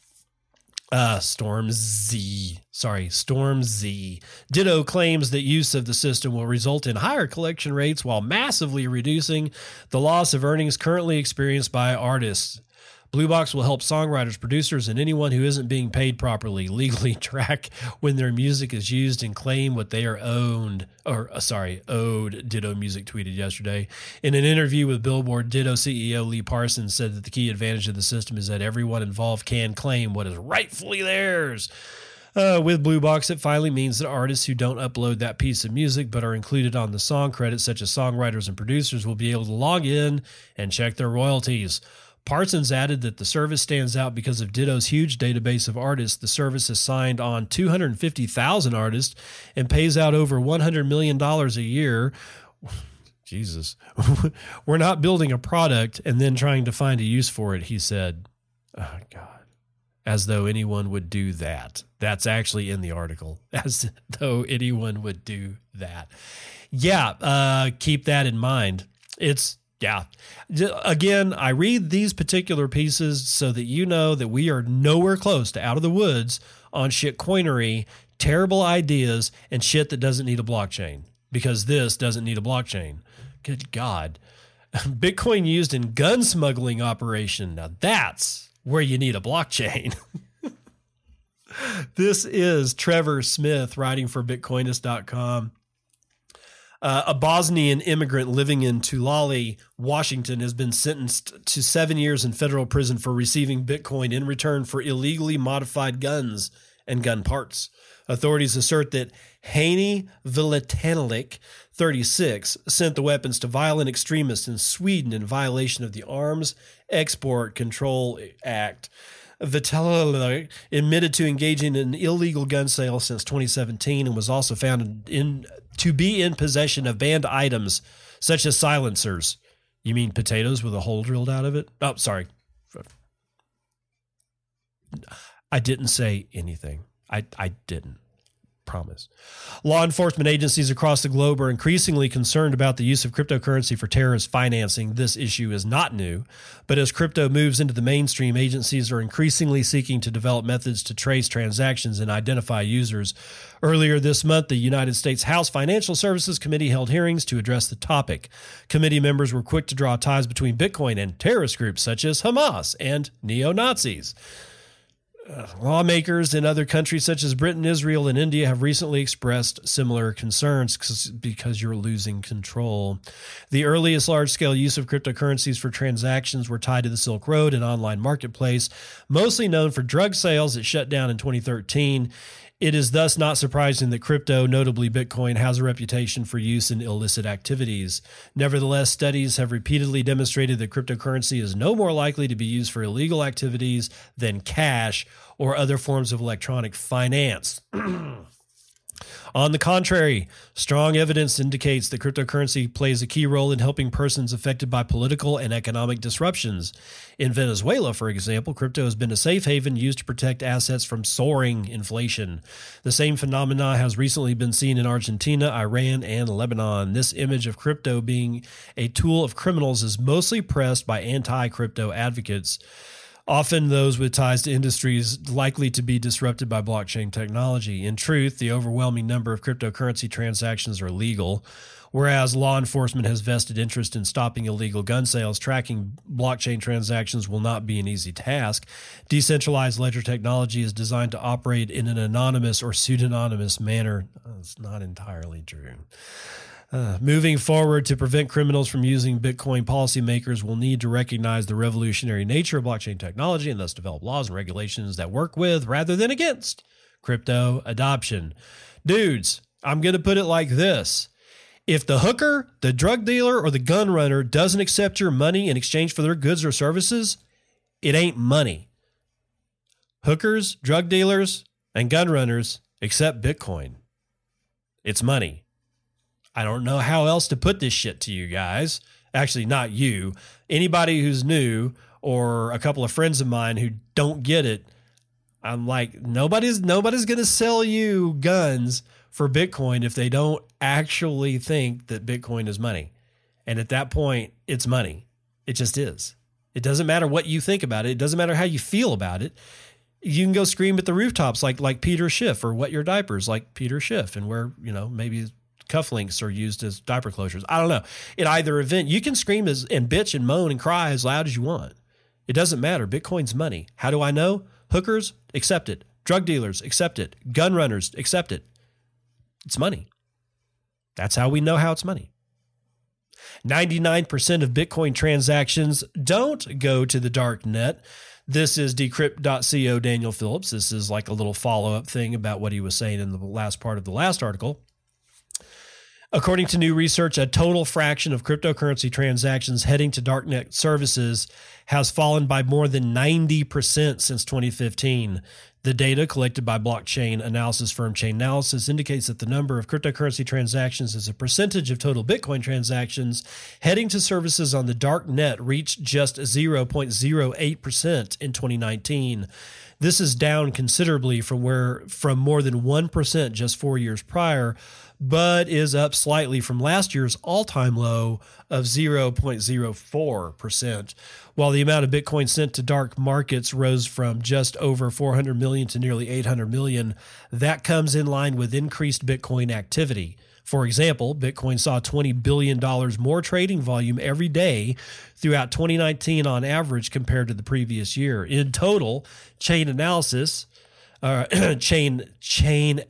Speaker 1: Uh, Storm Z. Sorry, Storm Z. Ditto claims that use of the system will result in higher collection rates while massively reducing the loss of earnings currently experienced by artists. Bluebox will help songwriters, producers, and anyone who isn't being paid properly legally track when their music is used and claim what they are owned or uh, sorry, owed. Ditto Music tweeted yesterday in an interview with Billboard. Ditto CEO Lee Parsons said that the key advantage of the system is that everyone involved can claim what is rightfully theirs. Uh, with Bluebox, it finally means that artists who don't upload that piece of music but are included on the song credits, such as songwriters and producers, will be able to log in and check their royalties. Parsons added that the service stands out because of Ditto's huge database of artists. The service has signed on 250,000 artists and pays out over $100 million a year. Jesus. We're not building a product and then trying to find a use for it, he said. Oh, God. As though anyone would do that. That's actually in the article. As though anyone would do that. Yeah, uh, keep that in mind. It's yeah. Again, I read these particular pieces so that you know that we are nowhere close to out of the woods on shit coinery, terrible ideas, and shit that doesn't need a blockchain because this doesn't need a blockchain. Good God. Bitcoin used in gun smuggling operation. Now that's where you need a blockchain. this is Trevor Smith writing for Bitcoinist.com. Uh, a Bosnian immigrant living in Tulare, Washington, has been sentenced to seven years in federal prison for receiving Bitcoin in return for illegally modified guns and gun parts. Authorities assert that Haney Vilatanilik, 36, sent the weapons to violent extremists in Sweden in violation of the Arms Export Control Act. Vitala admitted to engaging in illegal gun sales since 2017 and was also found in to be in possession of banned items such as silencers. You mean potatoes with a hole drilled out of it? Oh, sorry. I didn't say anything. I, I didn't promise. Law enforcement agencies across the globe are increasingly concerned about the use of cryptocurrency for terrorist financing. This issue is not new, but as crypto moves into the mainstream, agencies are increasingly seeking to develop methods to trace transactions and identify users. Earlier this month, the United States House Financial Services Committee held hearings to address the topic. Committee members were quick to draw ties between Bitcoin and terrorist groups such as Hamas and neo Nazis lawmakers in other countries such as Britain, Israel, and India have recently expressed similar concerns because you're losing control. The earliest large scale use of cryptocurrencies for transactions were tied to the Silk Road, an online marketplace mostly known for drug sales that shut down in 2013. It is thus not surprising that crypto, notably Bitcoin, has a reputation for use in illicit activities. Nevertheless, studies have repeatedly demonstrated that cryptocurrency is no more likely to be used for illegal activities than cash or other forms of electronic finance. On the contrary, strong evidence indicates that cryptocurrency plays a key role in helping persons affected by political and economic disruptions. In Venezuela, for example, crypto has been a safe haven used to protect assets from soaring inflation. The same phenomena has recently been seen in Argentina, Iran, and Lebanon. This image of crypto being a tool of criminals is mostly pressed by anti crypto advocates often those with ties to industries likely to be disrupted by blockchain technology. In truth, the overwhelming number of cryptocurrency transactions are legal. Whereas law enforcement has vested interest in stopping illegal gun sales, tracking blockchain transactions will not be an easy task. Decentralized ledger technology is designed to operate in an anonymous or pseudonymous manner. It's not entirely true. Uh, moving forward to prevent criminals from using Bitcoin, policymakers will need to recognize the revolutionary nature of blockchain technology and thus develop laws and regulations that work with rather than against crypto adoption. Dudes, I'm going to put it like this. If the hooker, the drug dealer, or the gun runner doesn't accept your money in exchange for their goods or services, it ain't money. Hookers, drug dealers, and gun runners accept Bitcoin. It's money. I don't know how else to put this shit to you guys. Actually, not you. Anybody who's new or a couple of friends of mine who don't get it. I'm like nobody's nobody's to sell you guns for Bitcoin if they don't actually think that Bitcoin is money. And at that point, it's money. It just is. It doesn't matter what you think about it. It doesn't matter how you feel about it. You can go scream at the rooftops like like Peter Schiff or wet your diapers like Peter Schiff and where, you know, maybe cufflinks are used as diaper closures. I don't know. At either event, you can scream as, and bitch and moan and cry as loud as you want. It doesn't matter. Bitcoin's money. How do I know? Hookers accept it. Drug dealers accept it. Gun runners accept it. It's money. That's how we know how it's money. 99% of Bitcoin transactions don't go to the dark net. This is decrypt.co Daniel Phillips. This is like a little follow up thing about what he was saying in the last part of the last article. According to new research, a total fraction of cryptocurrency transactions heading to darknet services has fallen by more than 90% since 2015. The data collected by blockchain analysis firm Chainalysis indicates that the number of cryptocurrency transactions as a percentage of total Bitcoin transactions heading to services on the dark net reached just 0.08% in 2019. This is down considerably from where from more than 1% just 4 years prior but is up slightly from last year's all time low of 0.04%, while the amount of Bitcoin sent to dark markets rose from just over 400 million to nearly 800 million. That comes in line with increased Bitcoin activity. For example, Bitcoin saw $20 billion more trading volume every day throughout 2019 on average compared to the previous year. In total, Chainalysis, uh, chain chain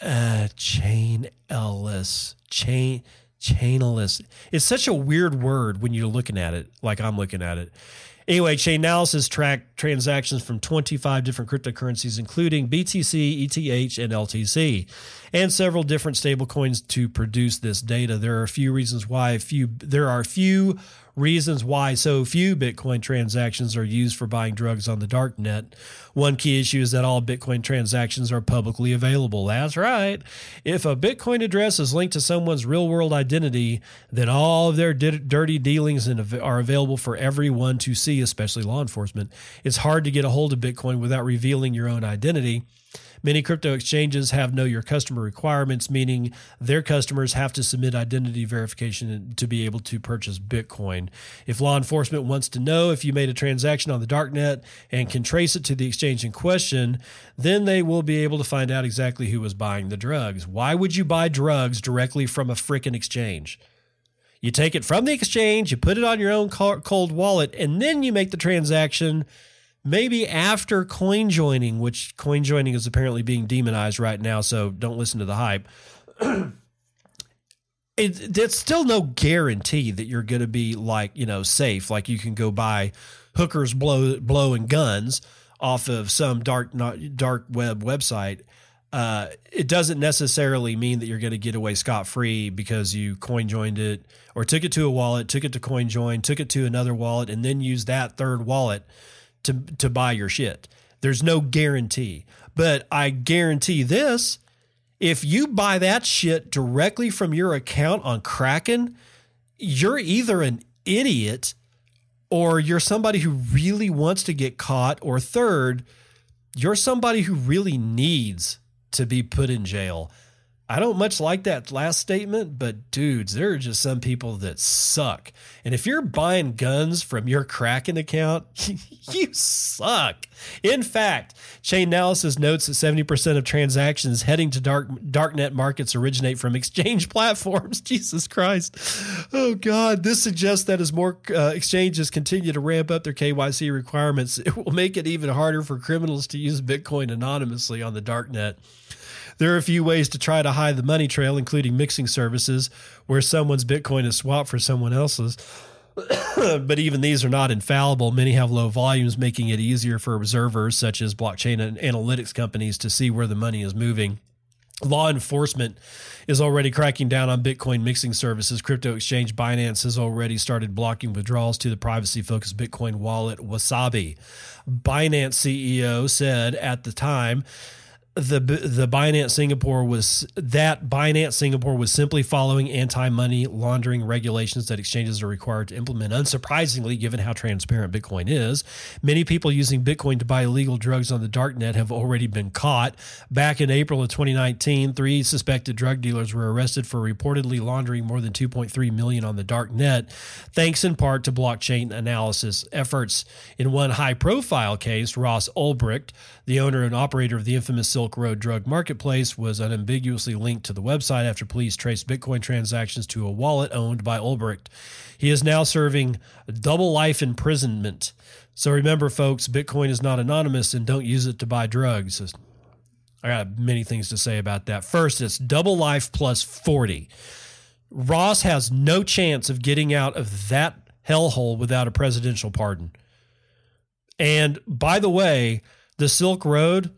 Speaker 1: uh, Chain Ellis, Chain Chainalysis. It's such a weird word when you're looking at it, like I'm looking at it. Anyway, Chainalysis tracked transactions from 25 different cryptocurrencies, including BTC, ETH, and LTC, and several different stablecoins to produce this data. There are a few reasons why a few there are a few reasons why so few Bitcoin transactions are used for buying drugs on the dark net. One key issue is that all Bitcoin transactions are publicly available. That's right. If a Bitcoin address is linked to someone's real world identity, then all of their di- dirty dealings are available for everyone to see, especially law enforcement. It's hard to get a hold of Bitcoin without revealing your own identity. Many crypto exchanges have know your customer requirements, meaning their customers have to submit identity verification to be able to purchase Bitcoin. If law enforcement wants to know if you made a transaction on the darknet and can trace it to the exchange in question, then they will be able to find out exactly who was buying the drugs. Why would you buy drugs directly from a freaking exchange? You take it from the exchange, you put it on your own cold wallet, and then you make the transaction maybe after coin joining, which coin joining is apparently being demonized right now, so don't listen to the hype. it, it's still no guarantee that you're going to be like you know safe. Like you can go buy hookers blow blowing guns off of some dark not dark web website. Uh, it doesn't necessarily mean that you're going to get away scot free because you coin joined it or took it to a wallet, took it to coin join, took it to another wallet, and then used that third wallet to to buy your shit. There's no guarantee. But I guarantee this If you buy that shit directly from your account on Kraken, you're either an idiot or you're somebody who really wants to get caught, or third, you're somebody who really needs to be put in jail. I don't much like that last statement, but dudes, there are just some people that suck. And if you're buying guns from your Kraken account, you suck. In fact, Chainalysis notes that 70% of transactions heading to dark darknet markets originate from exchange platforms. Jesus Christ. Oh God, this suggests that as more uh, exchanges continue to ramp up their KYC requirements, it will make it even harder for criminals to use Bitcoin anonymously on the darknet. There are a few ways to try to hide the money trail, including mixing services where someone's Bitcoin is swapped for someone else's. but even these are not infallible. Many have low volumes, making it easier for observers, such as blockchain and analytics companies, to see where the money is moving. Law enforcement is already cracking down on Bitcoin mixing services. Crypto exchange Binance has already started blocking withdrawals to the privacy focused Bitcoin wallet Wasabi. Binance CEO said at the time the the Binance Singapore was that Binance Singapore was simply following anti-money laundering regulations that exchanges are required to implement. Unsurprisingly, given how transparent Bitcoin is, many people using Bitcoin to buy illegal drugs on the darknet have already been caught. Back in April of 2019, three suspected drug dealers were arrested for reportedly laundering more than 2.3 million on the darknet, thanks in part to blockchain analysis efforts. In one high-profile case, Ross Ulbricht, the owner and operator of the infamous Silk Road drug marketplace was unambiguously linked to the website after police traced Bitcoin transactions to a wallet owned by Ulbricht. He is now serving double life imprisonment. So remember, folks, Bitcoin is not anonymous and don't use it to buy drugs. I got many things to say about that. First, it's double life plus 40. Ross has no chance of getting out of that hellhole without a presidential pardon. And by the way, the Silk Road,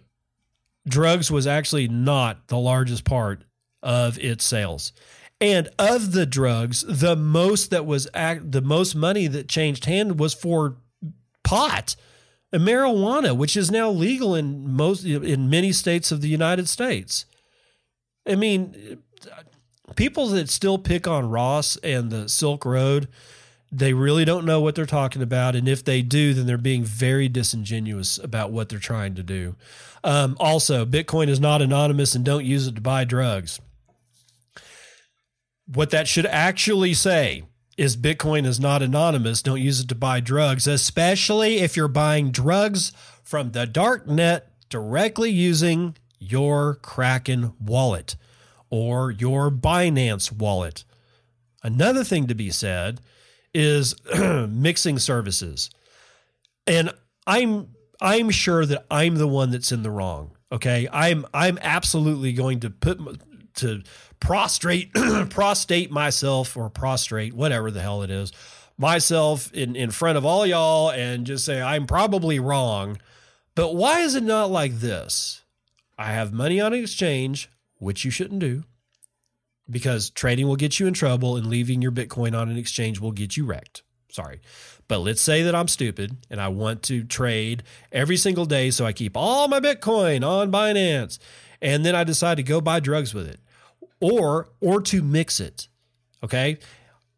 Speaker 1: drugs was actually not the largest part of its sales. And of the drugs, the most that was act, the most money that changed hand was for pot and marijuana, which is now legal in most in many states of the United States. I mean, people that still pick on Ross and the Silk Road, they really don't know what they're talking about. And if they do, then they're being very disingenuous about what they're trying to do. Um, also, Bitcoin is not anonymous and don't use it to buy drugs. What that should actually say is Bitcoin is not anonymous. Don't use it to buy drugs, especially if you're buying drugs from the dark net directly using your Kraken wallet or your Binance wallet. Another thing to be said is mixing services. And I'm I'm sure that I'm the one that's in the wrong. Okay, I'm I'm absolutely going to put to prostrate prostate myself or prostrate whatever the hell it is myself in in front of all y'all and just say I'm probably wrong. But why is it not like this? I have money on exchange, which you shouldn't do because trading will get you in trouble and leaving your Bitcoin on an exchange will get you wrecked. Sorry. But let's say that I'm stupid and I want to trade every single day. So I keep all my Bitcoin on Binance and then I decide to go buy drugs with it or, or to mix it. Okay.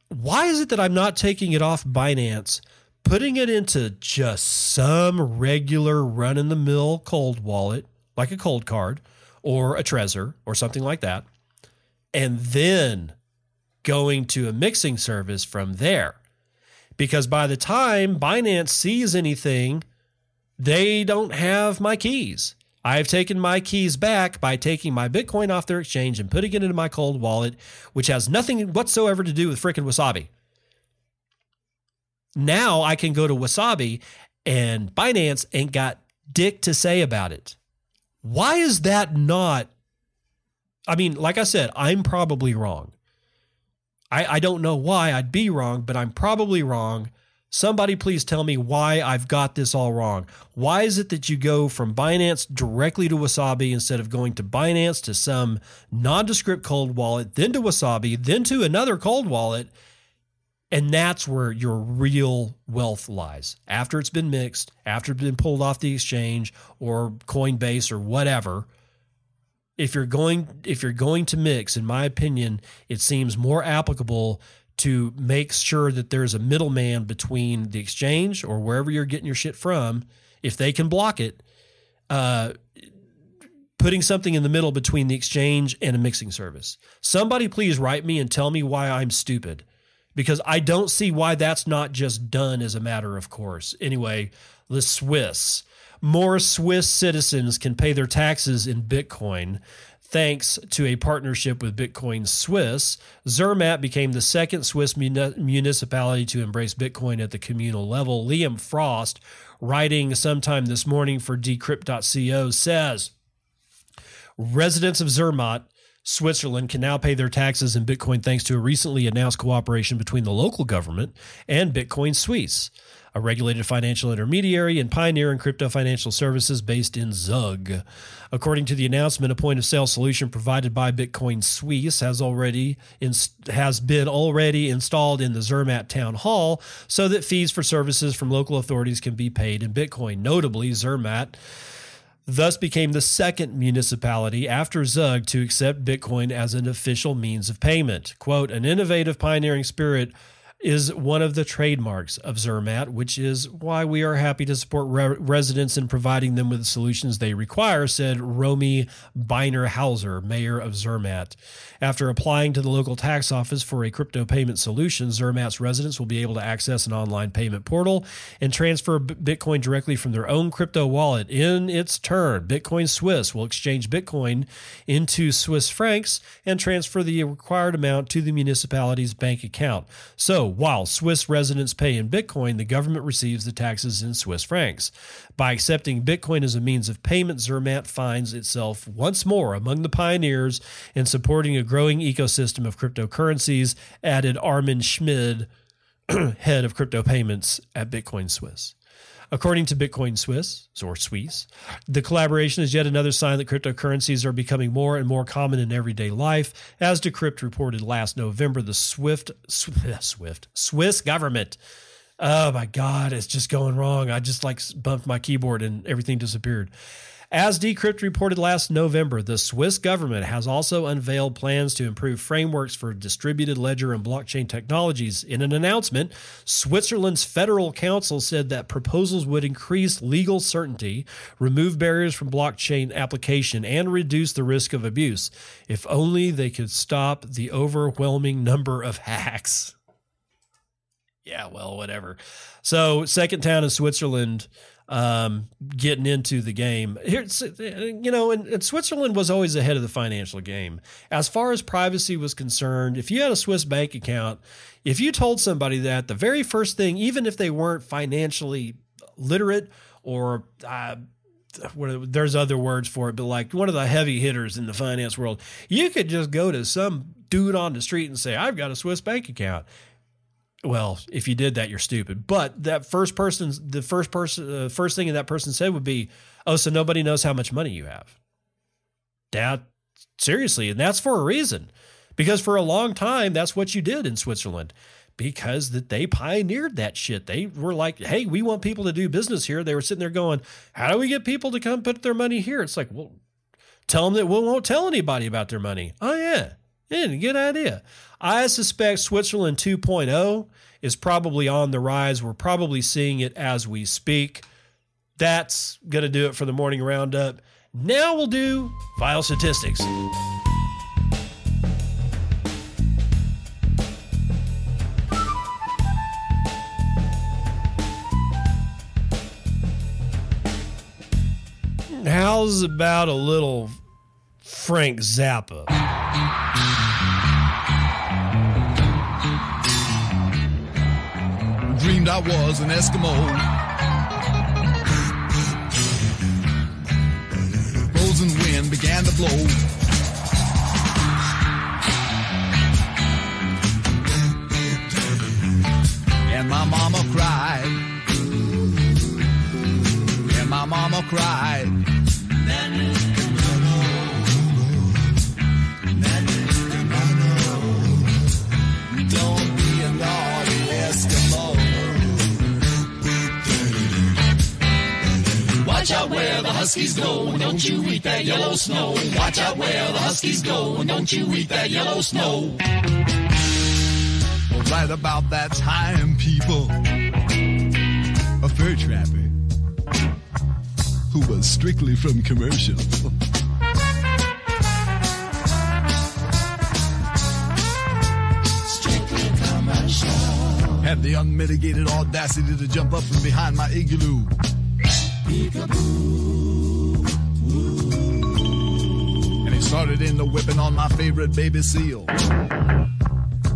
Speaker 1: Why is it that I'm not taking it off Binance, putting it into just some regular run in the mill cold wallet, like a Coldcard or a Trezor or something like that, and then going to a mixing service from there? because by the time Binance sees anything, they don't have my keys. I've taken my keys back by taking my Bitcoin off their exchange and putting it into my cold wallet, which has nothing whatsoever to do with freaking Wasabi. Now I can go to Wasabi and Binance ain't got dick to say about it. Why is that not? I mean, like I said, I'm probably wrong. I, I don't know why I'd be wrong, but I'm probably wrong. Somebody please tell me why I've got this all wrong. Why is it that you go from Binance directly to Wasabi instead of going to Binance to some nondescript cold wallet, then to Wasabi, then to another cold wallet? And that's where your real wealth lies. After it's been mixed, after it's been pulled off the exchange or Coinbase or whatever, if you're going if you're going to mix, in my opinion, it seems more applicable to make sure that there's a middleman between the exchange or wherever you're getting your shit from, if they can block it, uh, putting something in the middle between the exchange and a mixing service. Somebody please write me and tell me why I'm stupid because I don't see why that's not just done as a matter of course. Anyway, the Swiss. More Swiss citizens can pay their taxes in Bitcoin. Thanks to a partnership with Bitcoin Swiss, Zermatt became the second Swiss municipality to embrace Bitcoin at the communal level. Liam Frost, writing sometime this morning for decrypt.co, says residents of Zermatt Switzerland can now pay their taxes in Bitcoin thanks to a recently announced cooperation between the local government and Bitcoin Suisse, a regulated financial intermediary and pioneer in crypto financial services based in Zug. According to the announcement, a point of sale solution provided by Bitcoin Suisse has already has been already installed in the Zermatt town hall so that fees for services from local authorities can be paid in Bitcoin. Notably, Zermatt thus became the second municipality after Zug to accept Bitcoin as an official means of payment. Quote, an innovative pioneering spirit is one of the trademarks of Zermatt, which is why we are happy to support re- residents in providing them with the solutions they require, said Romy Biner-Hauser, mayor of Zermatt. After applying to the local tax office for a crypto payment solution, Zermatt's residents will be able to access an online payment portal and transfer Bitcoin directly from their own crypto wallet. In its turn, Bitcoin Swiss will exchange Bitcoin into Swiss francs and transfer the required amount to the municipality's bank account. So, while Swiss residents pay in Bitcoin, the government receives the taxes in Swiss francs. By accepting Bitcoin as a means of payment, Zermatt finds itself once more among the pioneers in supporting a growing ecosystem of cryptocurrencies, added Armin Schmid, head of crypto payments at Bitcoin Swiss. According to Bitcoin Swiss or Swiss, the collaboration is yet another sign that cryptocurrencies are becoming more and more common in everyday life. As Decrypt reported last November, the Swift Swift Swiss government Oh my God, it's just going wrong. I just like bumped my keyboard and everything disappeared. As Decrypt reported last November, the Swiss government has also unveiled plans to improve frameworks for distributed ledger and blockchain technologies. In an announcement, Switzerland's Federal Council said that proposals would increase legal certainty, remove barriers from blockchain application, and reduce the risk of abuse. If only they could stop the overwhelming number of hacks yeah, well, whatever. So, second town in Switzerland um, getting into the game. Here, you know, and, and, Switzerland was always ahead of the financial game. As far as privacy was concerned, if you had a Swiss bank account, if you told somebody that, the very first thing, even if they weren't financially literate or uh, there's other words for it, but like one of the heavy hitters in the finance world, you could just go to some dude on the street and say, I've got a Swiss bank account well, if you did that, you're stupid. But that first person's the first person, uh, first thing that person said would be, "Oh, so nobody knows how much money you have." That seriously, and that's for a reason, because for a long time that's what you did in Switzerland, because that they pioneered that shit. They were like, "Hey, we want people to do business here." They were sitting there going, "How do we get people to come put their money here?" It's like, well, tell them that we won't tell anybody about their money. Oh yeah, yeah, good idea. I suspect Switzerland 2.0 is probably on the rise. We're probably seeing it as we speak. That's going to do it for the morning roundup. Now we'll do file statistics. How's about a little Frank Zappa?
Speaker 2: Dreamed I was an Eskimo. Frozen wind began to blow. And my mama cried. And my mama cried. Huskies go, don't you eat that yellow snow. Watch out where the Huskies go, don't you eat that yellow snow. Well, right about that time, people, a fur trapper who was strictly from commercial. Had the unmitigated audacity to jump up from behind my igloo. And he started in the whipping on my favorite baby seal.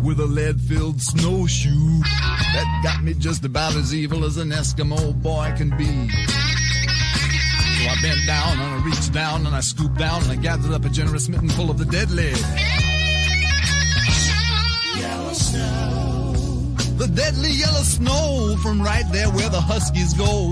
Speaker 2: With a lead filled snowshoe that got me just about as evil as an Eskimo boy can be. So I bent down and I reached down and I scooped down and I gathered up a generous mitten full of the deadly. Yellow snow. The deadly yellow snow from right there where the Huskies go.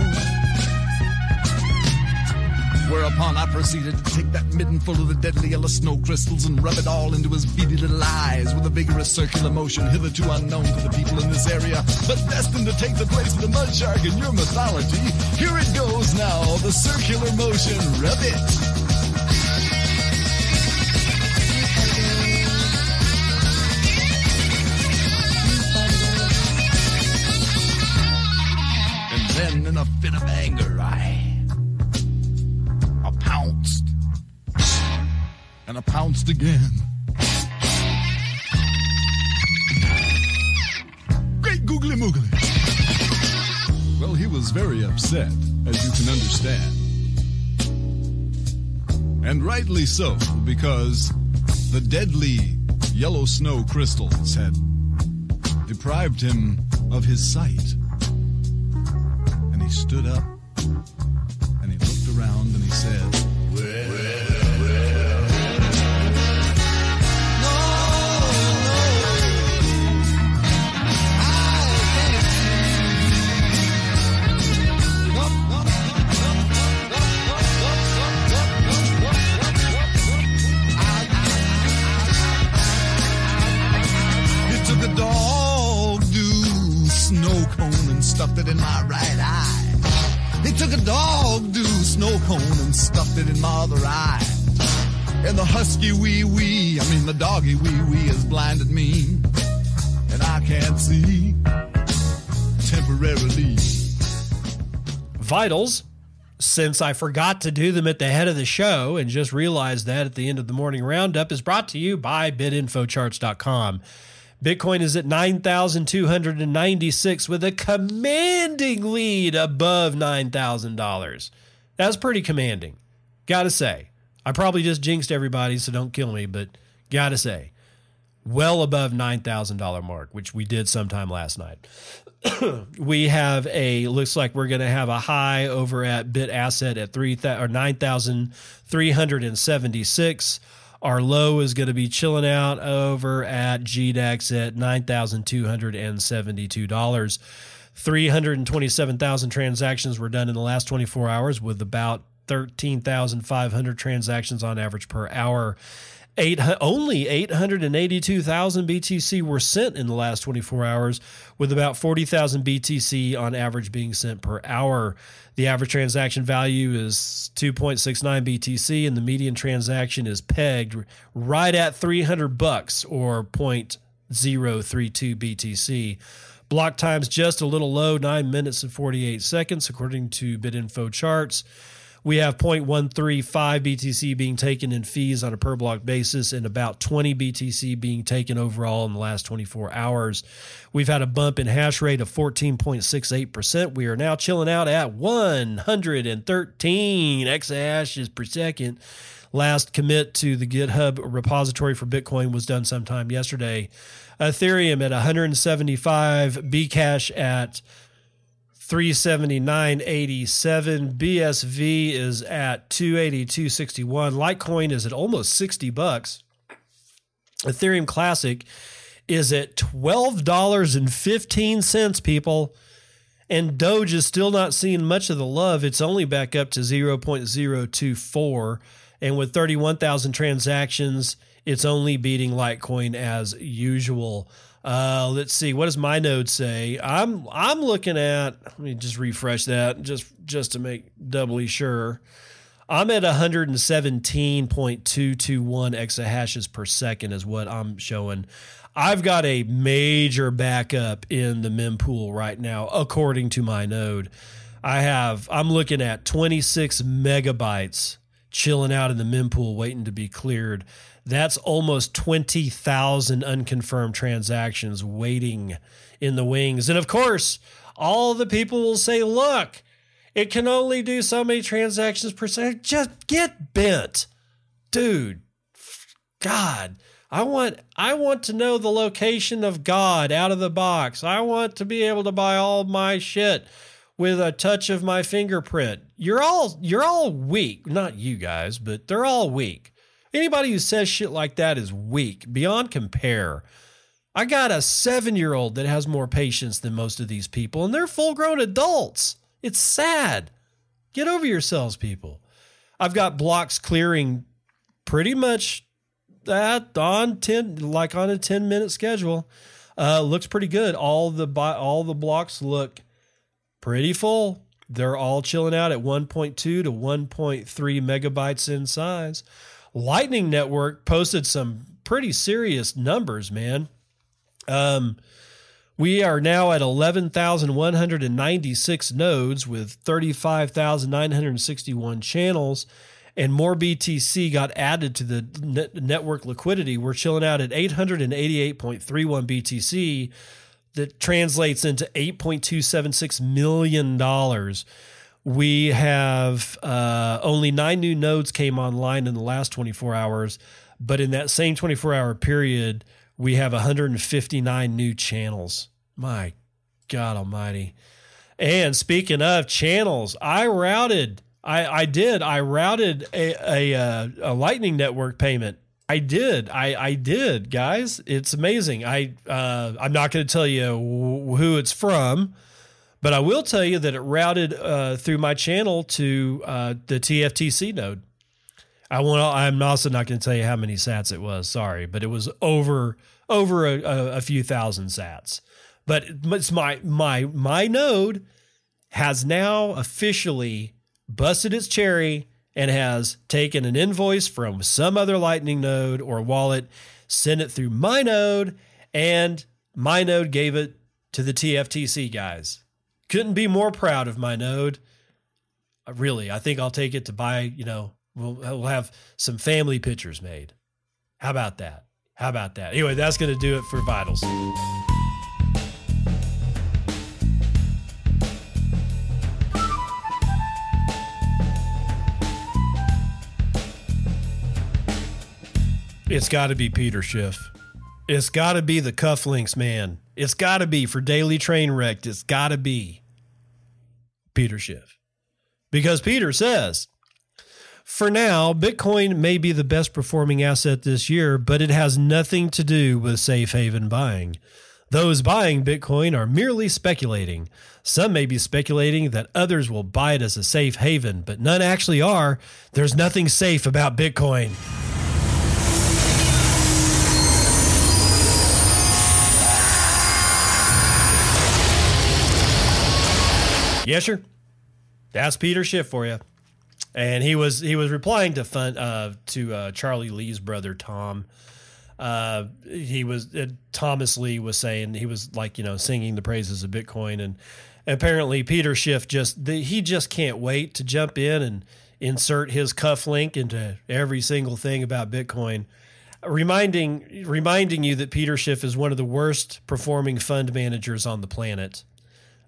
Speaker 2: Whereupon I proceeded to take that midden full of the deadly yellow snow crystals and rub it all into his beady little eyes with a vigorous circular motion hitherto unknown to the people in this area, but destined to take the place of the mud shark in your mythology. Here it goes now, the circular motion, rub it. And then in a fit of anger, I And I pounced again. Great googly moogly. Well, he was very upset, as you can understand. And rightly so, because the deadly yellow snow crystals had deprived him of his sight. And he stood up and he looked around and he said, cone and stuffed it in my right eye. He took a dog do snow cone and stuffed it in my other eye. And the husky wee wee, I mean the doggy wee wee has blinded me. And I can't see temporarily.
Speaker 1: vitals since I forgot to do them at the head of the show and just realized that at the end of the morning roundup is brought to you by bitinfocharts.com. Bitcoin is at 9,296 with a commanding lead above $9,000. That's pretty commanding. Gotta say. I probably just jinxed everybody, so don't kill me, but gotta say. Well above $9,000 mark, which we did sometime last night we have a looks like we're going to have a high over at bit asset at 3 or 9376 our low is going to be chilling out over at GDAX at $9,272. 327,000 transactions were done in the last 24 hours with about 13,500 transactions on average per hour. Eight, only 882,000 BTC were sent in the last 24 hours, with about 40,000 BTC on average being sent per hour. The average transaction value is 2.69 BTC, and the median transaction is pegged right at 300 bucks or 0.032 BTC. Block times just a little low, 9 minutes and 48 seconds, according to BitInfo charts. We have 0.135 BTC being taken in fees on a per block basis and about 20 BTC being taken overall in the last 24 hours. We've had a bump in hash rate of 14.68%. We are now chilling out at 113 exahashes per second. Last commit to the GitHub repository for Bitcoin was done sometime yesterday. Ethereum at 175, Bcash at 379.87. BSV is at 282.61. Litecoin is at almost 60 bucks. Ethereum Classic is at $12.15, people. And Doge is still not seeing much of the love. It's only back up to 0.024. And with 31,000 transactions, it's only beating Litecoin as usual. Uh, let's see. What does my node say? I'm I'm looking at. Let me just refresh that just just to make doubly sure. I'm at 117.221 exahashes per second is what I'm showing. I've got a major backup in the mempool right now, according to my node. I have, I'm looking at 26 megabytes chilling out in the mempool waiting to be cleared. That's almost 20,000 unconfirmed transactions waiting in the wings. And of course, all the people will say, look, it can only do so many transactions per second. Just get bent. Dude, God. I want I want to know the location of God out of the box. I want to be able to buy all my shit with a touch of my fingerprint. You're all you're all weak. Not you guys, but they're all weak. Anybody who says shit like that is weak beyond compare. I got a 7-year-old that has more patience than most of these people and they're full-grown adults. It's sad. Get over yourselves, people. I've got blocks clearing pretty much that on 10 like on a 10 minute schedule. Uh, looks pretty good. All the all the blocks look pretty full. They're all chilling out at 1.2 to 1.3 megabytes in size. Lightning Network posted some pretty serious numbers, man. Um, we are now at 11,196 nodes with 35,961 channels, and more BTC got added to the net network liquidity. We're chilling out at 888.31 BTC. That translates into $8.276 million. We have uh, only nine new nodes came online in the last 24 hours, but in that same 24 hour period, we have 159 new channels. My God Almighty! And speaking of channels, I routed. I, I did. I routed a, a, uh, a Lightning Network payment. I did. I, I did, guys. It's amazing. I uh, I'm not going to tell you who it's from, but I will tell you that it routed uh, through my channel to uh, the TFTC node. I want. I'm also not going to tell you how many Sats it was. Sorry, but it was over over a, a, a few thousand Sats. But it's my my my node has now officially busted its cherry and has taken an invoice from some other Lightning node or wallet, sent it through my node, and my node gave it to the TFTC guys. Couldn't be more proud of my node. Uh, really, I think I'll take it to buy, you know, we'll, we'll have some family pictures made. How about that? How about that? Anyway, that's going to do it for Vitals. It's got to be Peter Schiff. It's got to be the cufflinks, man. It's got to be for Daily Train Wrecked. It's got to be Peter Schiff. Because Peter says, for now, Bitcoin may be the best performing asset this year, but it has nothing to do with safe haven buying. Those buying Bitcoin are merely speculating. Some may be speculating that others will buy it as a safe haven, but none actually are. There's nothing safe about Bitcoin. Yes, sir. That's Peter Schiff for you and he was he was replying to fun uh, to uh, Charlie Lee's brother Tom. Uh, he was uh, Thomas Lee was saying he was like you know singing the praises of Bitcoin, and apparently Peter Schiff just the, he just can't wait to jump in and insert his cuff link into every single thing about Bitcoin. Reminding reminding you that Peter Schiff is one of the worst performing fund managers on the planet.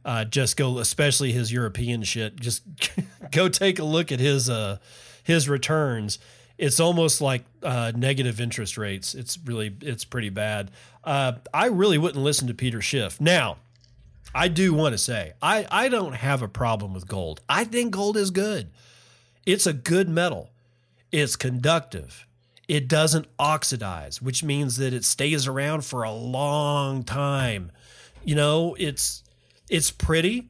Speaker 1: Uh, just go, especially his European shit. Just go take a look at his uh, his returns. It's almost like uh, negative interest rates. It's really it's pretty bad. Uh, I really wouldn't listen to Peter Schiff. Now, I do want to say I I don't have a problem with gold. I think gold is good. It's a good metal. It's conductive. It doesn't oxidize, which means that it stays around for a long time. You know, it's it's pretty.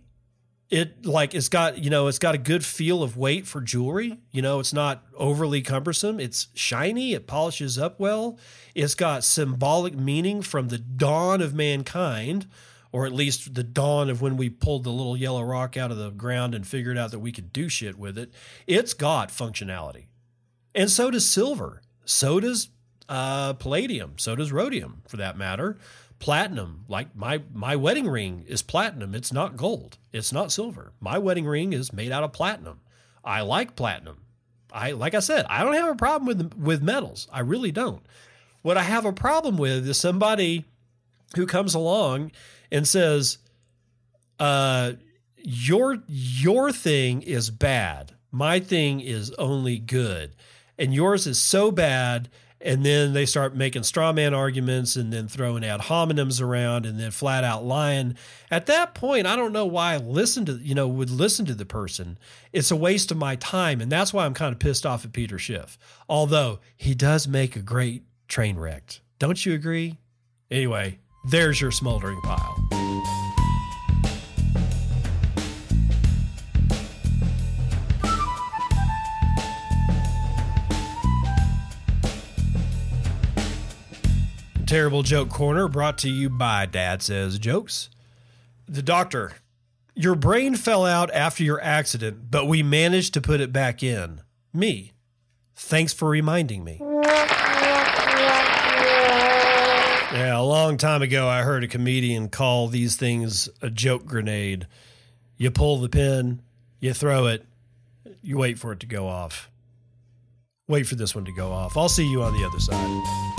Speaker 1: It like it's got you know it's got a good feel of weight for jewelry. You know it's not overly cumbersome. It's shiny. It polishes up well. It's got symbolic meaning from the dawn of mankind, or at least the dawn of when we pulled the little yellow rock out of the ground and figured out that we could do shit with it, it's got functionality. And so does silver. So does uh, palladium. So does rhodium, for that matter. Platinum, like my my wedding ring is platinum. It's not gold. It's not silver. My wedding ring is made out of platinum. I like platinum. I like I said, I don't have a problem with with metals. I really don't. What I have a problem with is somebody who comes along and says, uh, your your thing is bad. My thing is only good. And yours is so bad and then they start making straw man arguments and then throwing ad hominems around and then flat out lying. At that point, I don't know why I listen to you know would listen to the person. It's a waste of my time, and that's why I'm kind of pissed off at Peter Schiff. Although he does make a great train wreck, don't you agree? Anyway, there's your smoldering pile. Terrible Joke Corner brought to you by Dad Says Jokes. The doctor, your brain fell out after your accident, but we managed to put it back in. Me. Thanks for reminding me. Yeah, a long time ago, I heard a comedian call these things a joke grenade. You pull the pin, you throw it, you wait for it to go off. Wait for this one to go off. I'll see you on the other side.